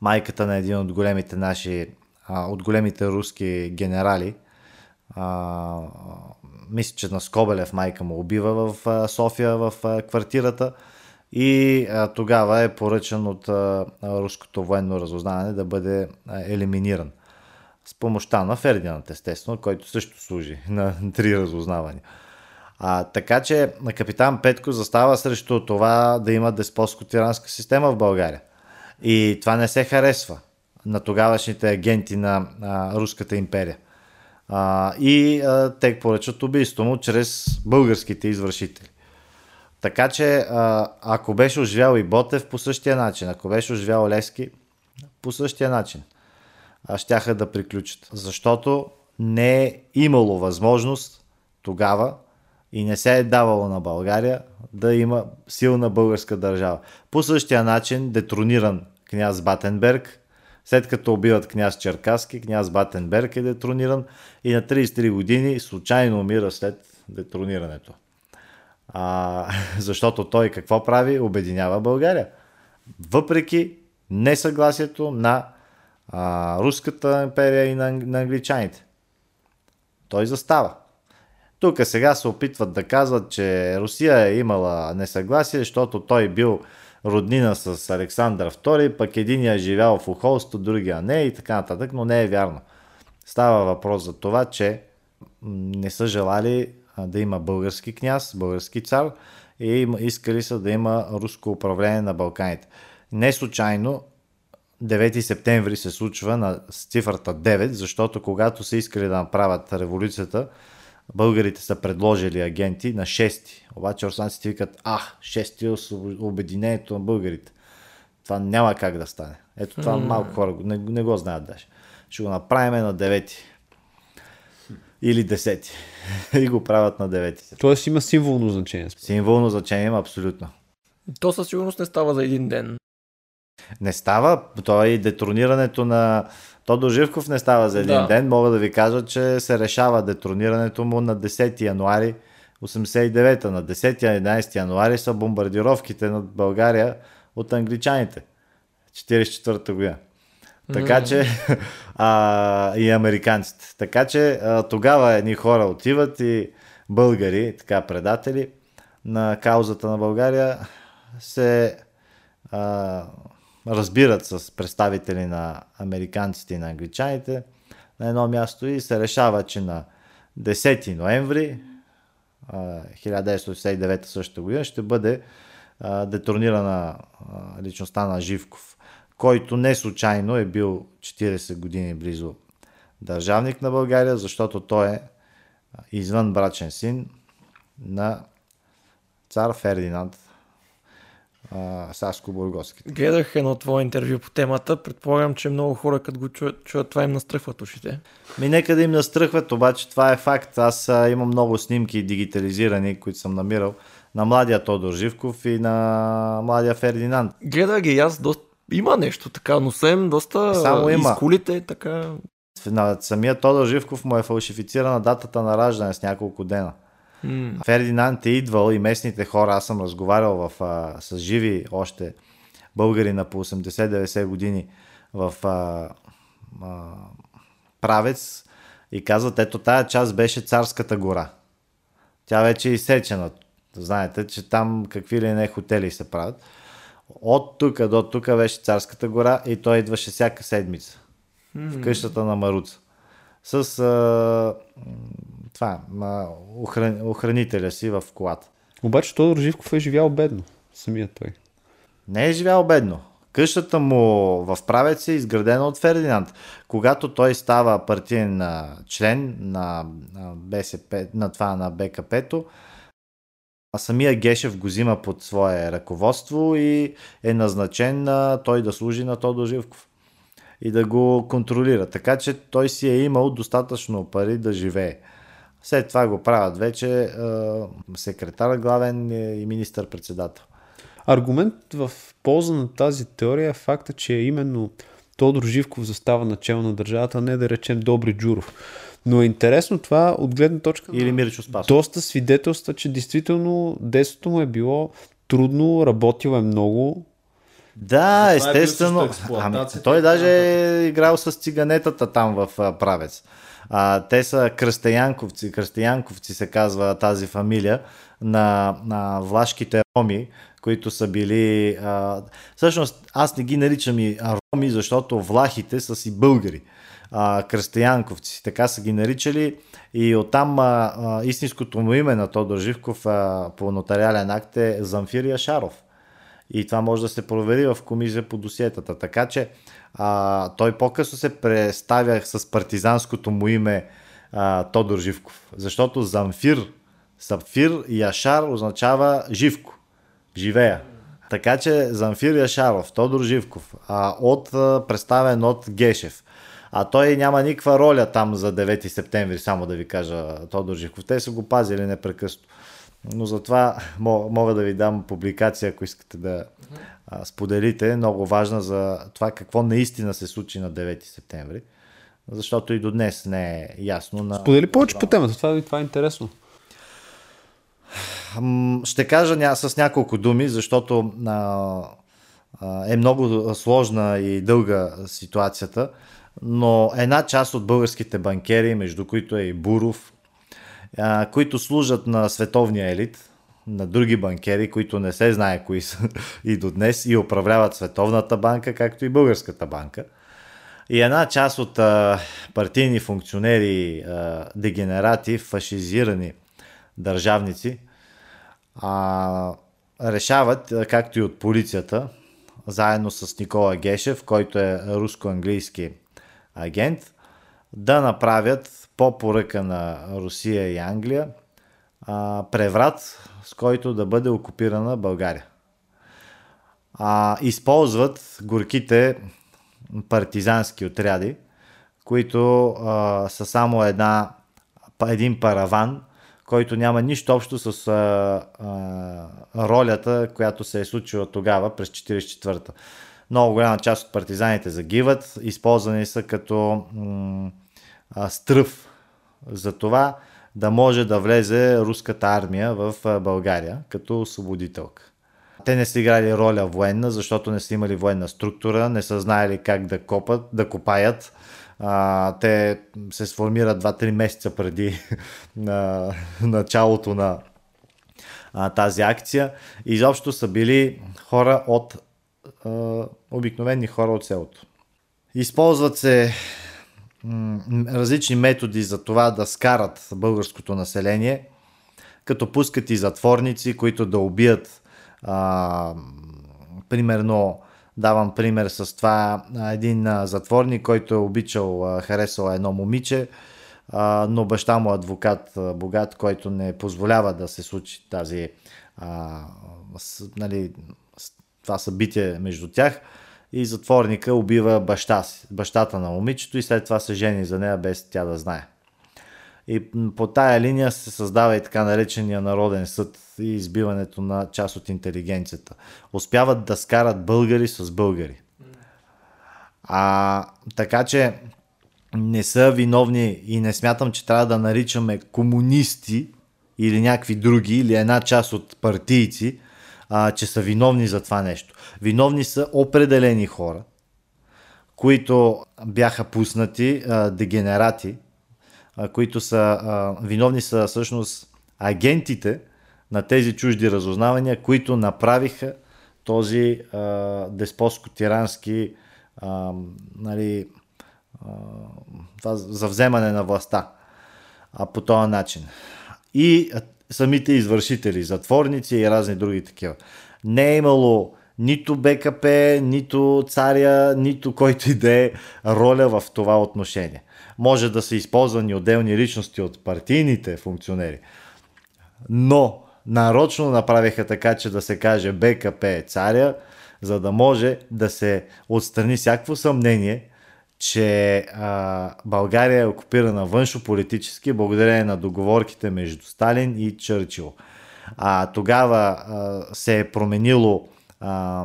майката на един от големите наши, а, от големите руски генерали. А, мисля, че на Скобелев майка му убива в София, в квартирата. И а, тогава е поръчан от а, руското военно разузнаване да бъде а, елиминиран. С помощта на Фердинанд, естествено, който също служи (laughs) на три разузнавания. А, така че капитан Петко застава срещу това да има деспотско-тиранска система в България. И това не се харесва на тогавашните агенти на а, Руската империя. А, и а, те поръчат убийство му чрез българските извършители. Така че, а, ако беше оживял и Ботев по същия начин, ако беше оживял Лески по същия начин, а, щяха да приключат. Защото не е имало възможност тогава и не се е давало на България да има силна българска държава. По същия начин детрониран княз Батенберг, след като убиват княз Черкаски, княз Батенберг е детрониран и на 33 години случайно умира след детронирането. А, (laughs) защото той какво прави? Обединява България. Въпреки несъгласието на а, Руската империя и на, на англичаните. Той застава. Тук сега се опитват да казват, че Русия е имала несъгласие, защото той бил роднина с Александър II, пък единия е живял в Охолсто, другия не и така нататък, но не е вярно. Става въпрос за това, че не са желали да има български княз, български цар и искали са да има руско управление на Балканите. Не случайно 9 септември се случва на цифрата 9, защото когато са искали да направят революцията, българите са предложили агенти на 6. Обаче руснаците викат, а, 6 е обединението на българите. Това няма как да стане. Ето това mm. малко хора не, не го знаят даже. Ще го направим на 9 или 10 (laughs) и го правят на 9. Тоест има символно значение. Символно значение има абсолютно. То със сигурност не става за един ден. Не става. То и детронирането на Тодор Живков не става за един да. ден. Мога да ви кажа, че се решава детронирането му на 10 януари 89-та. На 10 11 януари са бомбардировките над България от англичаните. 44-та година. Така че (laughs) а, и американците. Така че а, тогава едни хора отиват и българи, така предатели на каузата на България се а, разбират с представители на американците и на англичаните на едно място и се решава, че на 10 ноември 1969 същата година ще бъде детронирана личността на Живков, който не случайно е бил 40 години близо държавник на България, защото той е извън брачен син на цар Фердинанд Саско-Бургоски. Гледах едно твое интервю по темата. Предполагам, че много хора, като го чуят, чуят това им настръхват ушите. Ми нека да им настръхват, обаче това е факт. Аз а, имам много снимки дигитализирани, които съм намирал на младия Тодор Живков и на младия Фердинанд. Гледах ги аз доста... Има нещо така, но съм доста Само има. изкулите, така... На самия Тодор Живков му е фалшифицирана датата на раждане с няколко дена. Mm. Фердинанд е идвал и местните хора, аз съм разговарял в, а, с живи още българи на по 80-90 години в а, а, правец и казват, ето тая част беше царската гора. Тя вече е изсечена. Знаете, че там какви ли не хотели се правят. От тук до тук беше царската гора и той идваше всяка седмица mm-hmm. в къщата на Маруца. С а, това, а, охран, охранителя си в колата. Обаче Тодор Живков е живял бедно, самият той. Не е живял бедно. Къщата му в правец е изградена от Фердинанд. Когато той става партиен член на БСП, на това на БКП-то, а самия Гешев го взима под свое ръководство и е назначен на той да служи на Тодор Живков и да го контролира. Така че той си е имал достатъчно пари да живее. След това го правят вече е, секретар главен и министър-председател. Аргумент в полза на тази теория е факта, че именно Тодор Живков застава начало на държавата, а не да речем Добри Джуров. Но е интересно това от гледна точка Или Мирчо Спасов. Доста свидетелства, че действително детството му е било трудно, работил е много. Да, естествено. Ами, той даже е играл с циганетата там в правец. А, те са кръстеянковци. Кръстеянковци се казва тази фамилия на, на влашките роми, които са били... А, всъщност аз не ги наричам и роми, защото влахите са си българи. А, кръстеянковци, така са ги наричали и оттам а, истинското му име на Тодор Живков а, по нотариален акт е Замфир Яшаров. И това може да се провери в комисия по досиетата. Така че а, той по-късно се представя с партизанското му име а, Тодор Живков. Защото Замфир, Сапфир и Яшар означава Живко. Живея. Така че Замфир Яшаров, Тодор Живков, а, от, представен от Гешев. А той няма никаква роля там за 9 септември, само да ви кажа Тодор Живков. Те са го пазили непрекъснато. Но затова мога да ви дам публикация, ако искате да а, споделите, много важна за това какво наистина се случи на 9 септември. Защото и до днес не е ясно. На... Сподели повече по темата, това, това е интересно. Ще кажа ня, с няколко думи, защото а, а, е много сложна и дълга ситуацията, но една част от българските банкери, между които е и Буров, които служат на световния елит, на други банкери, които не се знае кои са (laughs) и до днес и управляват Световната банка, както и Българската банка. И една част от а, партийни функционери, а, дегенерати, фашизирани държавници, а, решават, както и от полицията, заедно с Никола Гешев, който е руско-английски агент, да направят по поръка на Русия и Англия а, преврат, с който да бъде окупирана България. А, използват горките партизански отряди, които а, са само една, един параван, който няма нищо общо с а, а, ролята, която се е случила тогава през 1944-та. Много голяма част от партизаните загиват, използвани са като м- а, стръв за това да може да влезе руската армия в България като освободителка. Те не са играли роля военна, защото не са имали военна структура, не са знаели как да копат, да копаят, а, те се сформират 2-3 месеца преди (laughs) на, началото на а, тази акция. Изобщо са били хора от а, обикновени хора от селото. Използват се различни методи за това да скарат българското население, като пускат и затворници, които да убият а, примерно Давам пример с това един затворник, който е обичал, харесал едно момиче, но баща му е адвокат богат, който не позволява да се случи тази нали, това събитие между тях и затворника убива баща си, бащата на момичето и след това се жени за нея без тя да знае. И по тая линия се създава и така наречения народен съд и избиването на част от интелигенцията. Успяват да скарат българи с българи. А, така че не са виновни и не смятам, че трябва да наричаме комунисти или някакви други, или една част от партийци, а, че са виновни за това нещо. Виновни са определени хора, които бяха пуснати, дегенерати, които са виновни са всъщност агентите на тези чужди разузнавания, които направиха този а, деспотско-тирански а, нали, а, това за вземане на властта а, по този начин. И самите извършители, затворници и разни други такива. Не е имало нито БКП, нито царя, нито който и да е роля в това отношение. Може да са използвани отделни личности от партийните функционери, но нарочно направиха така, че да се каже БКП е царя, за да може да се отстрани всякакво съмнение, че а, България е окупирана външо-политически благодарение на договорките между Сталин и Чърчил. А, тогава а, се е променило а,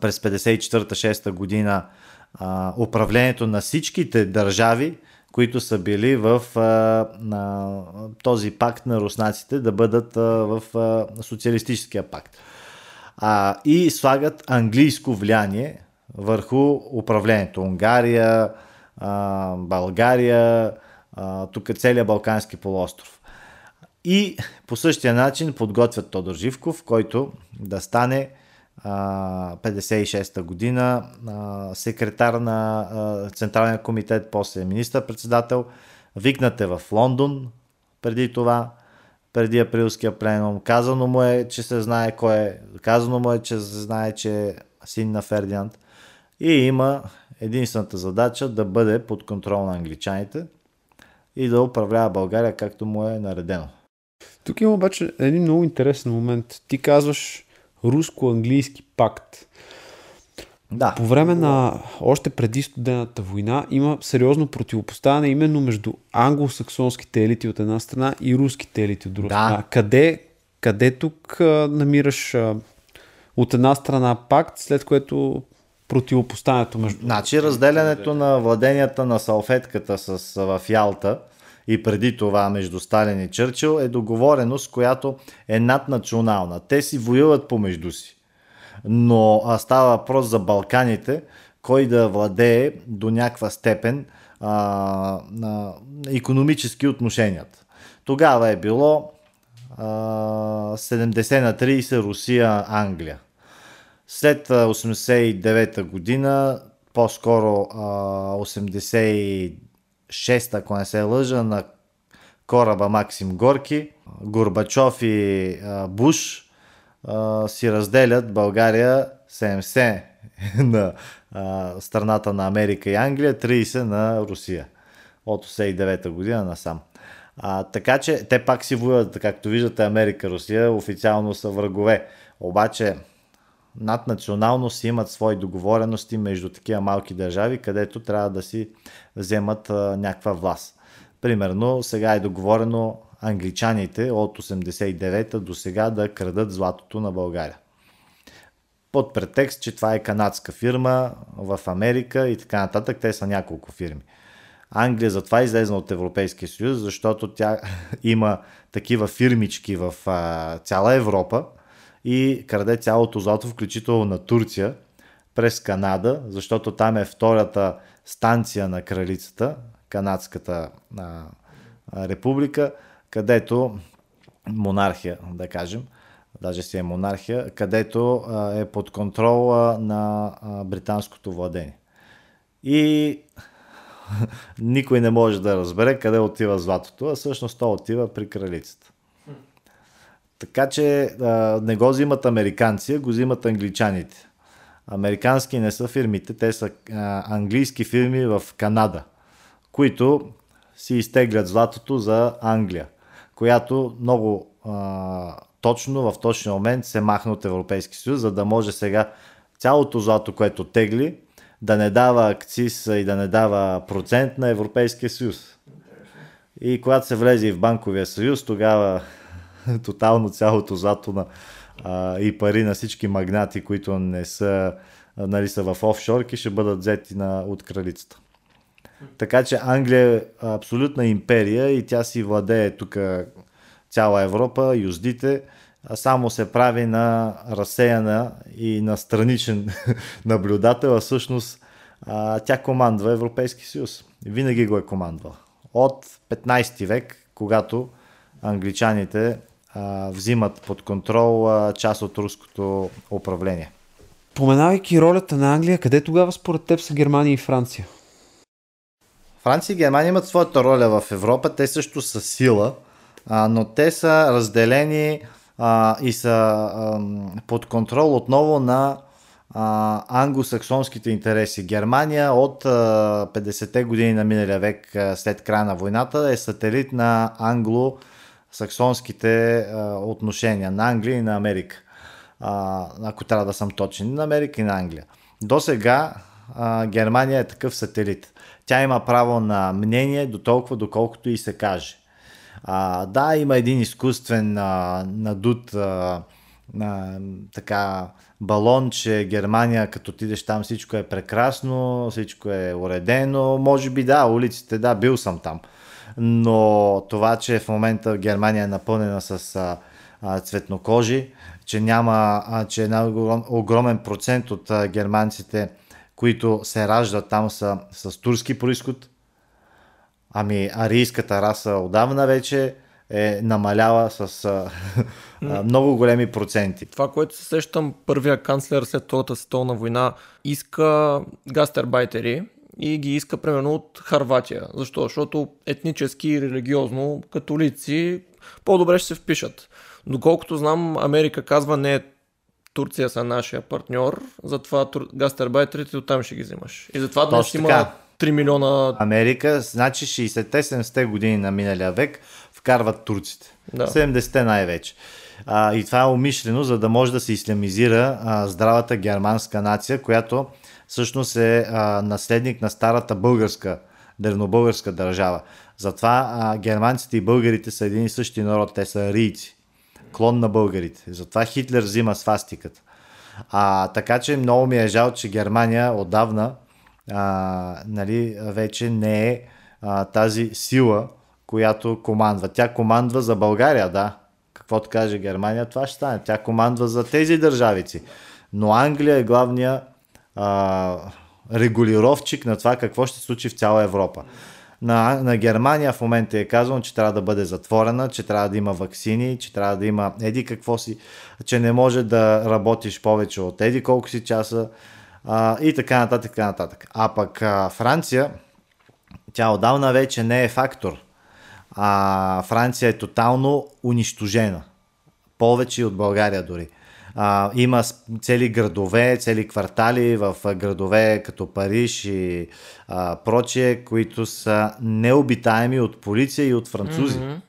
през 54-6 година а, управлението на всичките държави, които са били в а, на, този пакт на руснаците да бъдат а, в а, социалистическия пакт. А, и слагат английско влияние върху управлението. Унгария, а, България, а, тук е целият Балкански полуостров. И по същия начин подготвят Тодор Живков, който да стане 56-та година секретар на Централния комитет, после министър-председател. Викнат е в Лондон преди това, преди априлския пленум. Казано му е, че се знае кой е. Казано му е, че се знае, че е син на Фердинанд. И има единствената задача да бъде под контрол на англичаните и да управлява България както му е наредено. Тук има обаче един много интересен момент. Ти казваш, руско-английски пакт. Да. По време на, още преди студената война, има сериозно противопоставяне именно между англосаксонските елити от една страна и руските елити от друга Да. страна. Къде, къде тук а, намираш а, от една страна пакт, след което противопоставянето между... Значи разделянето на владенията на салфетката с, в Ялта и преди това между Сталин и Чърчил е договореност, която е наднационална. Те си воюват помежду си. Но става въпрос за Балканите, кой да владее до някаква степен а, а, економически отношенията. Тогава е било а, 70 на 30 Русия-Англия. След 89 година, по-скоро 89 6, ако не се лъжа, на кораба Максим Горки. Горбачов и Буш си разделят България 70 (laughs) на страната на Америка и Англия, 30 на Русия. От 89-та година насам. А, така че те пак си воюват, както виждате Америка, Русия официално са врагове. Обаче наднационално си имат свои договорености между такива малки държави, където трябва да си вземат а, някаква власт. Примерно сега е договорено англичаните от 89-та до сега да крадат златото на България. Под претекст, че това е канадска фирма в Америка и така нататък. Те са няколко фирми. Англия затова е излезна от Европейския съюз, защото тя (laughs) има такива фирмички в а, цяла Европа и краде цялото злато, включително на Турция, през Канада, защото там е втората станция на кралицата, канадската а, република, където монархия, да кажем, даже си е монархия, където а, е под контрол а, на а, британското владение. И (laughs) никой не може да разбере къде отива златото, а всъщност то отива при кралицата. Така че а, не го взимат американци, а го взимат англичаните. Американски не са фирмите, те са а, английски фирми в Канада, които си изтеглят златото за Англия, която много а, точно в точния момент се махна от Европейски съюз, за да може сега цялото злато, което тегли, да не дава акциз и да не дава процент на Европейския съюз. И когато се влезе и в банковия съюз, тогава (laughs) тотално цялото злато на, а, и пари на всички магнати, които не са, нали, са в офшорки, ще бъдат взети на, от кралицата. Така че Англия е абсолютна империя и тя си владее тук цяла Европа, юздите, само се прави на разсеяна и на страничен (laughs) наблюдател, а всъщност а, тя командва Европейски съюз. Винаги го е командвал. От 15 век, когато англичаните а, взимат под контрол а, част от руското управление. Поменавайки ролята на Англия, къде тогава според теб са Германия и Франция? Франция и Германия имат своята роля в Европа, те също са сила, а, но те са разделени а, и са а, под контрол отново на а, англосаксонските интереси. Германия от а, 50-те години на миналия век а, след края на войната е сателит на англо-саксонските а, отношения на Англия и на Америка. А, ако трябва да съм точен, на Америка и на Англия. До сега Германия е такъв сателит. Тя има право на мнение до толкова, доколкото и се каже. А, да, има един изкуствен а, надут а, а, така балон, че Германия, като отидеш там, всичко е прекрасно, всичко е уредено. Може би да, улиците, да, бил съм там. Но това, че в момента Германия е напълнена с а, а, цветнокожи, че няма, а, че една огром, огромен процент от а, германците, които се раждат там са с турски происход, Ами арийската раса отдавна вече е намаляла с (laughs) а, много големи проценти. Това, което се сещам, първия канцлер след Втората световна война иска гастербайтери и ги иска примерно от Харватия. Защо? Защото етнически и религиозно католици по-добре ще се впишат. Доколкото знам, Америка казва не Турция са нашия партньор, затова гастербайтерите оттам ще ги взимаш. И затова днес има 3 милиона... Америка, значи 60-70-те години на миналия век вкарват турците. Да. 70-те най-вече. А, и това е умишлено, за да може да се исламизира а, здравата германска нация, която всъщност е а, наследник на старата българска, древнобългарска държава. Затова а, германците и българите са един и същи народ, те са арийци, клон на българите. Затова Хитлер взима свастиката. А, така че много ми е жал, че Германия отдавна а, нали, вече не е а, тази сила, която командва. Тя командва за България, да. Каквото каже Германия, това ще стане. Тя командва за тези държавици. Но Англия е главния а, регулировчик на това какво ще случи в цяла Европа. На, на Германия в момента е казано, че трябва да бъде затворена, че трябва да има вакцини, че трябва да има еди какво си, че не може да работиш повече от еди колко си часа, а, и така нататък, така нататък. А пък а, Франция, тя отдавна вече не е фактор. А, Франция е тотално унищожена. Повече от България дори. А, има цели градове, цели квартали в градове като Париж и а, прочие, които са необитаеми от полиция и от французи. Mm-hmm.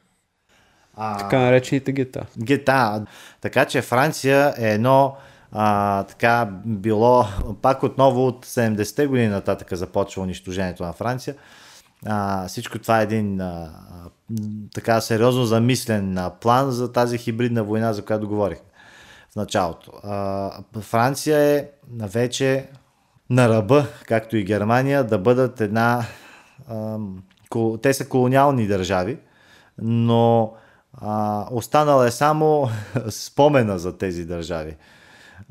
А, така наречените гета. Гета. Така че Франция е едно а, така било пак отново от 70-те години нататък започва унищожението на Франция. А, всичко това е един а, така сериозно замислен план за тази хибридна война, за която говорих в началото. А, Франция е вече на ръба, както и Германия, да бъдат една. А, те са колониални държави, но а, останала е само (laughs) спомена за тези държави.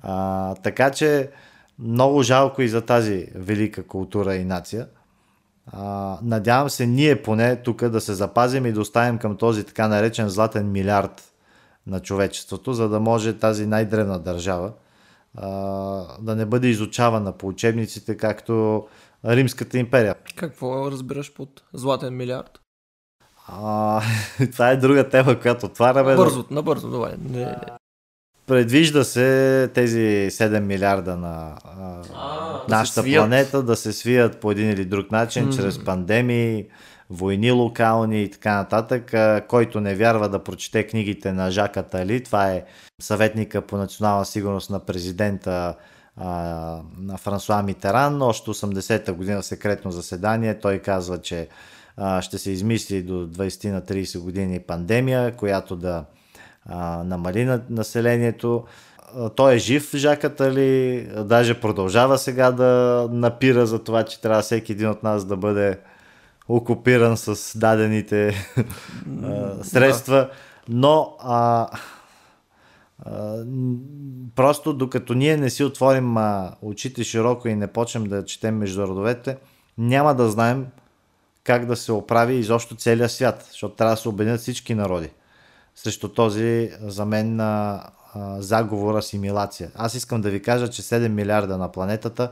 А, така че много жалко и за тази велика култура и нация. А, надявам се ние поне тук да се запазим и да оставим към този така наречен златен милиард на човечеството, за да може тази най-древна държава а, да не бъде изучавана по учебниците, както Римската империя. Какво разбираш под златен милиард? А, (laughs) това е друга тема, която отваряме. Бързо, набързо, давай. Не. Предвижда се тези 7 милиарда на а, нашата да планета да се свият по един или друг начин, mm. чрез пандемии, войни локални и така нататък. Който не вярва да прочете книгите на Жака Тали, това е съветника по национална сигурност на президента на Франсуа Митеран. Още 80-та година секретно заседание той казва, че ще се измисли до 20 на 30 години пандемия, която да намали на населението. Той е жив, жаката ли, даже продължава сега да напира за това, че трябва всеки един от нас да бъде окупиран с дадените (laughs) а, средства. Но а, а, просто докато ние не си отворим а, очите широко и не почнем да четем между родовете, няма да знаем как да се оправи изобщо целия свят, защото трябва да се обединят всички народи срещу този за мен а, а, заговор асимилация. Аз искам да ви кажа, че 7 милиарда на планетата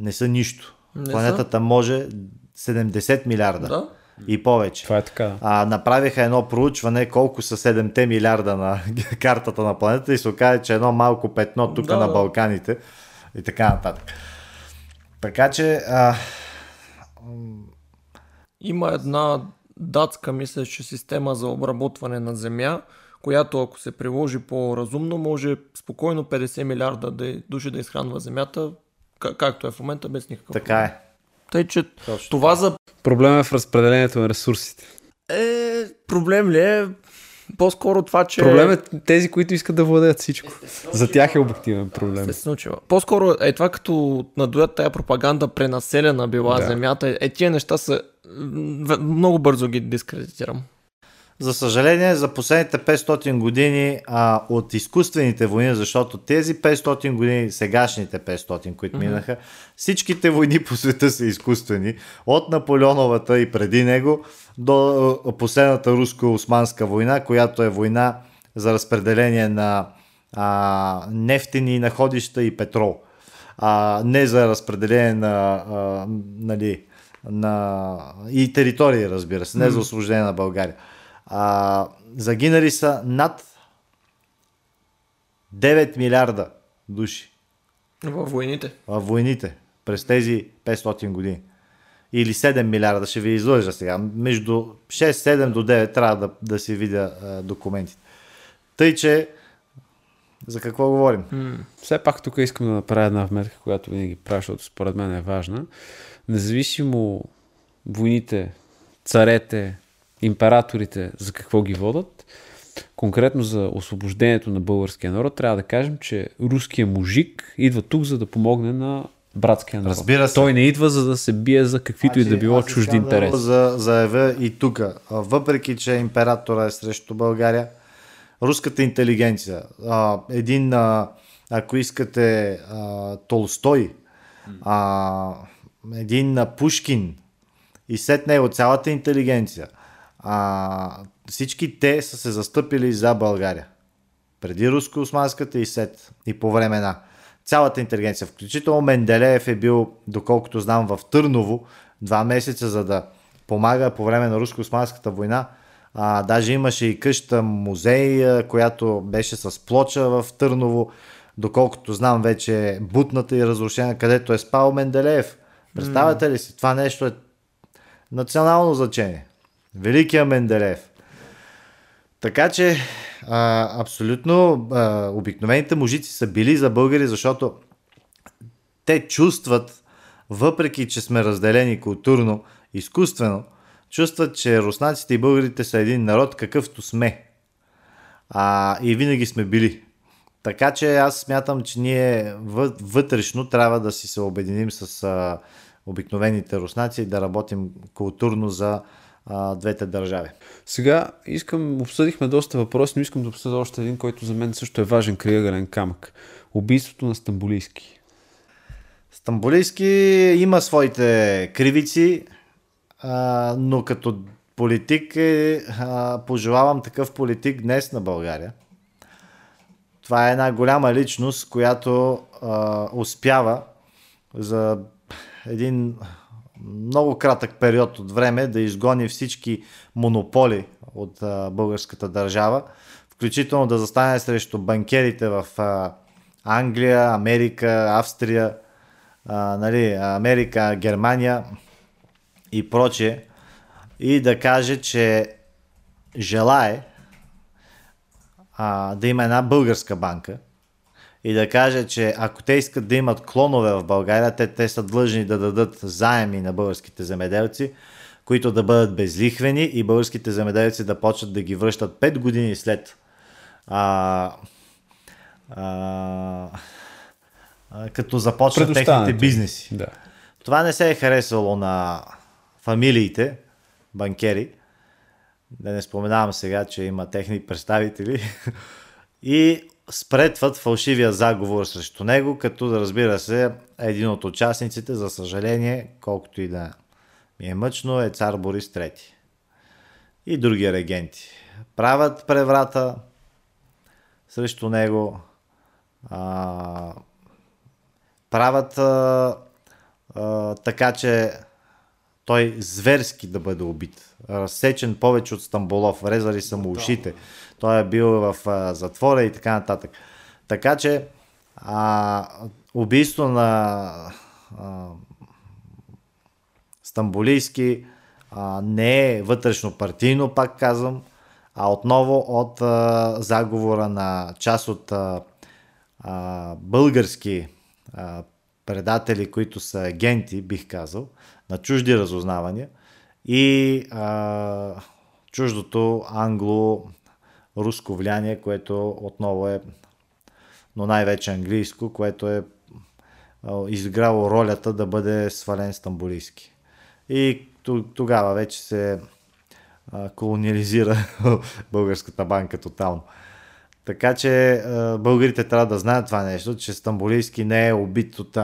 не са нищо. Не планетата са. може 70 милиарда Да. и повече. Това е така. А, направиха едно проучване колко са 7 милиарда на (laughs) картата на планетата и се оказа, че едно малко петно тук Да, на. Балканите и така нататък. Така че а, Има една датска, мисля, че система за обработване на земя, която ако се приложи по-разумно, може спокойно 50 милиарда да, души да изхранва земята, как, както е в момента, без никакъв така е. Тъй, че Точно това за Проблема е в разпределението на ресурсите. е проблем ли е? По-скоро това, че... Проблем е тези, които искат да владеят всичко. За тях е обективен проблем. се случва. По-скоро е това като надуят тая пропаганда пренаселена била Да. земята. Е, тия неща са... Много бързо ги дискредитирам. За съжаление, за последните 500 години а, от изкуствените войни, защото тези 500 години, сегашните 500, които mm-hmm. минаха, всичките войни по света са изкуствени. От Наполеоновата и преди него до последната руско-османска война, която е война за разпределение на а, нефтени находища и петрол. А, не за разпределение на, а, нали, на и територии, разбира се, не за освобождение на България. А, загинали са над 9 милиарда души Във войните. в войните през тези 500 години. Или 7 милиарда, ще ви излъжа сега. Между 6-7 до 9 трябва да, да си видя а, документите. Тъй, че за какво говорим? Все пак тук искам да направя една вметка, която винаги правя, защото според мен е важна. Независимо войните, царете, императорите, за какво ги водат, конкретно за освобождението на българския народ, трябва да кажем, че руският мужик идва тук, за да помогне на братския народ. Разбира се. Той не идва, за да се бие за каквито и да било аз чужди интереси. За, заявя и тук. Въпреки, че императора е срещу България, руската интелигенция, а, един, а, ако искате, а, Толстой, а, един а, Пушкин и след него цялата интелигенция, а, всички те са се застъпили за България. Преди руско-османската и след, и по времена. Цялата интелигенция, включително Менделеев е бил, доколкото знам, в Търново два месеца, за да помага по време на руско-османската война. А, даже имаше и къща музей, която беше с плоча в Търново, доколкото знам вече е бутната и разрушена, където е спал Менделеев. Представяте ли си? Това нещо е национално значение. Великия Менделеев. Така че, а, абсолютно, а, обикновените мужици са били за българи, защото те чувстват, въпреки че сме разделени културно, изкуствено, чувстват, че руснаците и българите са един народ, какъвто сме. А, и винаги сме били. Така че аз смятам, че ние въ- вътрешно трябва да си се обединим с а, обикновените руснаци и да работим културно за а, двете държави. Сега искам, обсъдихме доста въпроси, но искам да обсъдя още един, който за мен също е важен крайъгълен камък. Убийството на Стамбулийски. Стамбулийски има своите кривици, а, но като политик е, а, пожелавам такъв политик днес на България. Това е една голяма личност, която а, успява за един много кратък период от време да изгони всички монополи от а, българската държава, включително да застане срещу банкерите в а, Англия, Америка, Австрия, а, нали, Америка, Германия и прочее, и да каже, че желае а, да има една българска банка и да каже, че ако те искат да имат клонове в България, те, те са длъжни да дадат заеми на българските земеделци, които да бъдат безлихвени и българските земеделци да почнат да ги връщат 5 години след а, а, а, като започнат техните бизнеси. Да. Това не се е харесало на фамилиите, банкери, да не споменавам сега, че има техни представители, (laughs) и спретват фалшивия заговор срещу него, като да разбира се, един от участниците, за съжаление, колкото и да ми е мъчно, е цар Борис III. И други регенти. Правят преврата срещу него, а, правят а, а, така, че той зверски да бъде убит. Разсечен повече от Стамболов, резали са му ушите. Той е бил в а, затвора и така нататък. Така че а, убийство на а, Стамбулийски а, не е вътрешно партийно, пак казвам, а отново от а, заговора на част от а, а, български а, предатели, които са агенти, бих казал, на чужди разузнавания и а, чуждото англо-руско влияние, което отново е, но най-вече английско, което е изиграло ролята да бъде свален стамбулийски. И тогава вече се колониализира (laughs) българската банка тотално. Така че българите трябва да знаят това нещо, че Стамбулийски не е убит от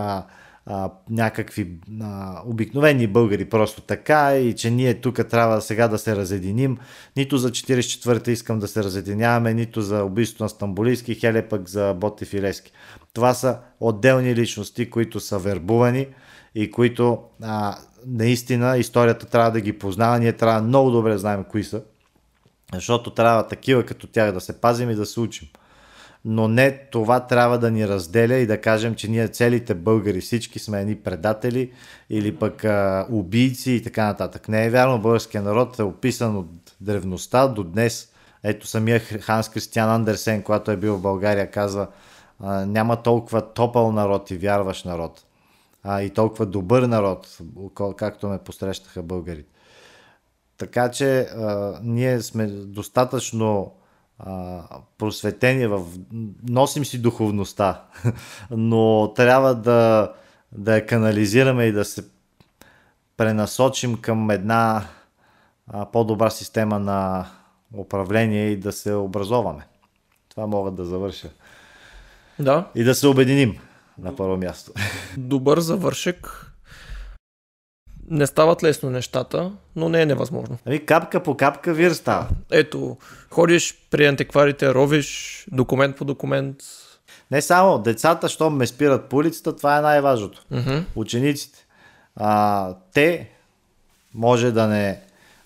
а, някакви а, обикновени българи просто така и че ние тук трябва сега да се разединим. Нито за 44-та искам да се разединяваме, нито за убийството на Стамбулийски, хеле пък за Ботев и Лески. Това са отделни личности, които са вербувани и които а, наистина историята трябва да ги познава. Ние трябва много добре да знаем кои са, защото трябва такива като тях да се пазим и да се учим но не това трябва да ни разделя и да кажем, че ние целите българи всички сме едни предатели или пък а, убийци и така нататък. Не е вярно, българския народ е описан от древността до днес. Ето самия Ханс Кристиан Андерсен, когато е бил в България, казва а, няма толкова топъл народ и вярващ народ. А, и толкова добър народ, както ме посрещаха българите. Така че а, ние сме достатъчно а, просветени, в... носим си духовността, (laughs) но трябва да, да я канализираме и да се пренасочим към една а, по-добра система на управление и да се образоваме. Това мога да завърша. Да. И да се обединим на първо място. (laughs) Добър завършек не стават лесно нещата, но не е невъзможно. Ами капка по капка вир става. Ето, ходиш при антикварите, ровиш документ по документ. Не само децата, що ме спират по улицата, това е най-важното. Mm-hmm. Учениците. А, те може да не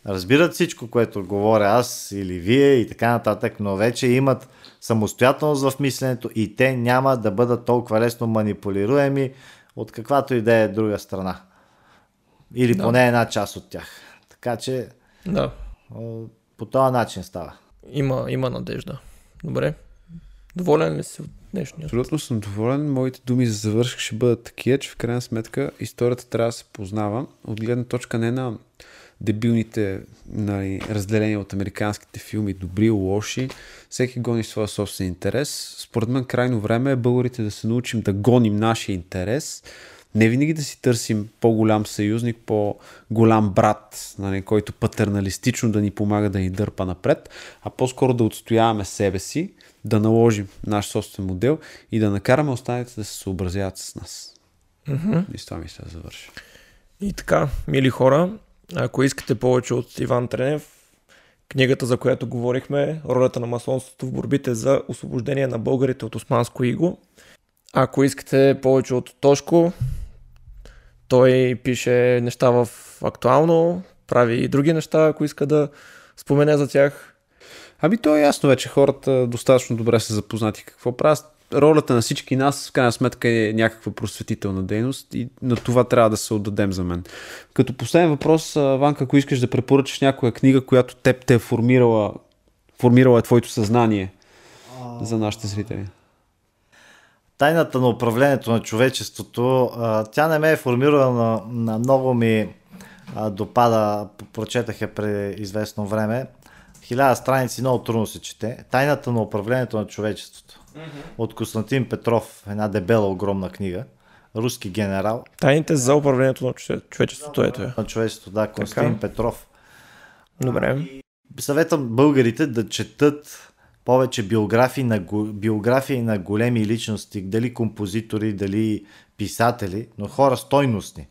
разбират всичко, което говоря аз или вие и така нататък, но вече имат самостоятелност в мисленето и те няма да бъдат толкова лесно манипулируеми от каквато и да е друга страна. Или да. поне една част от тях. Така че да. по този начин става. Има, има надежда. Добре. Доволен ли си от днешния? Абсолютно съм доволен. Моите думи за завършък ще бъдат такива, че в крайна сметка историята трябва да се познава от гледна точка не на дебилните нали, разделения от американските филми, добри, лоши. Всеки гони своя собствен интерес. Според мен крайно време е българите да се научим да гоним нашия интерес, не винаги да си търсим по-голям съюзник, по-голям брат, нали, който патерналистично да ни помага да ни дърпа напред, а по-скоро да отстояваме себе си, да наложим наш собствен модел и да накараме останалите да се съобразяват с нас. Mm-hmm. И с това мисля да завърши. И така, мили хора, ако искате повече от Иван Тренев, книгата, за която говорихме, ролята на масонството в борбите за освобождение на българите от османско иго. Ако искате повече от Тошко, той пише неща в актуално, прави и други неща, ако иска да спомене за тях. Ами то е ясно вече, хората достатъчно добре са запознати какво правят. Ролята на всички нас, в крайна сметка, е някаква просветителна дейност и на това трябва да се отдадем за мен. Като последен въпрос, Ванка, ако искаш да препоръчаш някоя книга, която теб те е формирала, формирала е твоето съзнание за нашите зрители тайната на управлението на човечеството, тя не ме е формирала на, много ми допада, прочетах я преди известно време. Хиляда страници много трудно се чете. Тайната на управлението на човечеството. Mm-hmm. От Константин Петров, една дебела огромна книга. Руски генерал. Тайните за управлението на човечеството, ето е. На човечеството, да, Константин така. Петров. Добре. И, съветвам българите да четат повече биографии на, биографии на големи личности, дали композитори, дали писатели, но хора стойностни.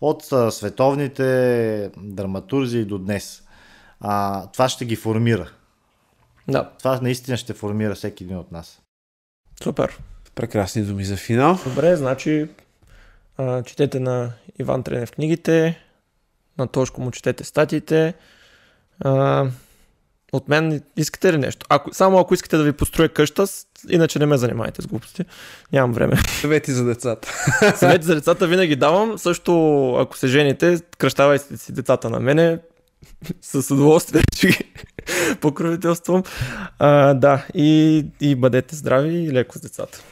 От световните драматурзи до днес. А, това ще ги формира. Да. Това наистина ще формира всеки един от нас. Супер. Прекрасни думи за финал. Добре, значи а, четете на Иван Тренев книгите, на Тошко му четете статиите. А, от мен искате ли нещо? Ако, само ако искате да ви построя къща, иначе не ме занимайте с глупости. Нямам време. (laughs) Съвети за децата. Съвети за децата винаги давам. Също, ако се жените, кръщавайте си децата на мене. (laughs) С удоволствие (laughs) че ги покровителствам. А, да, и, и бъдете здрави и леко с децата.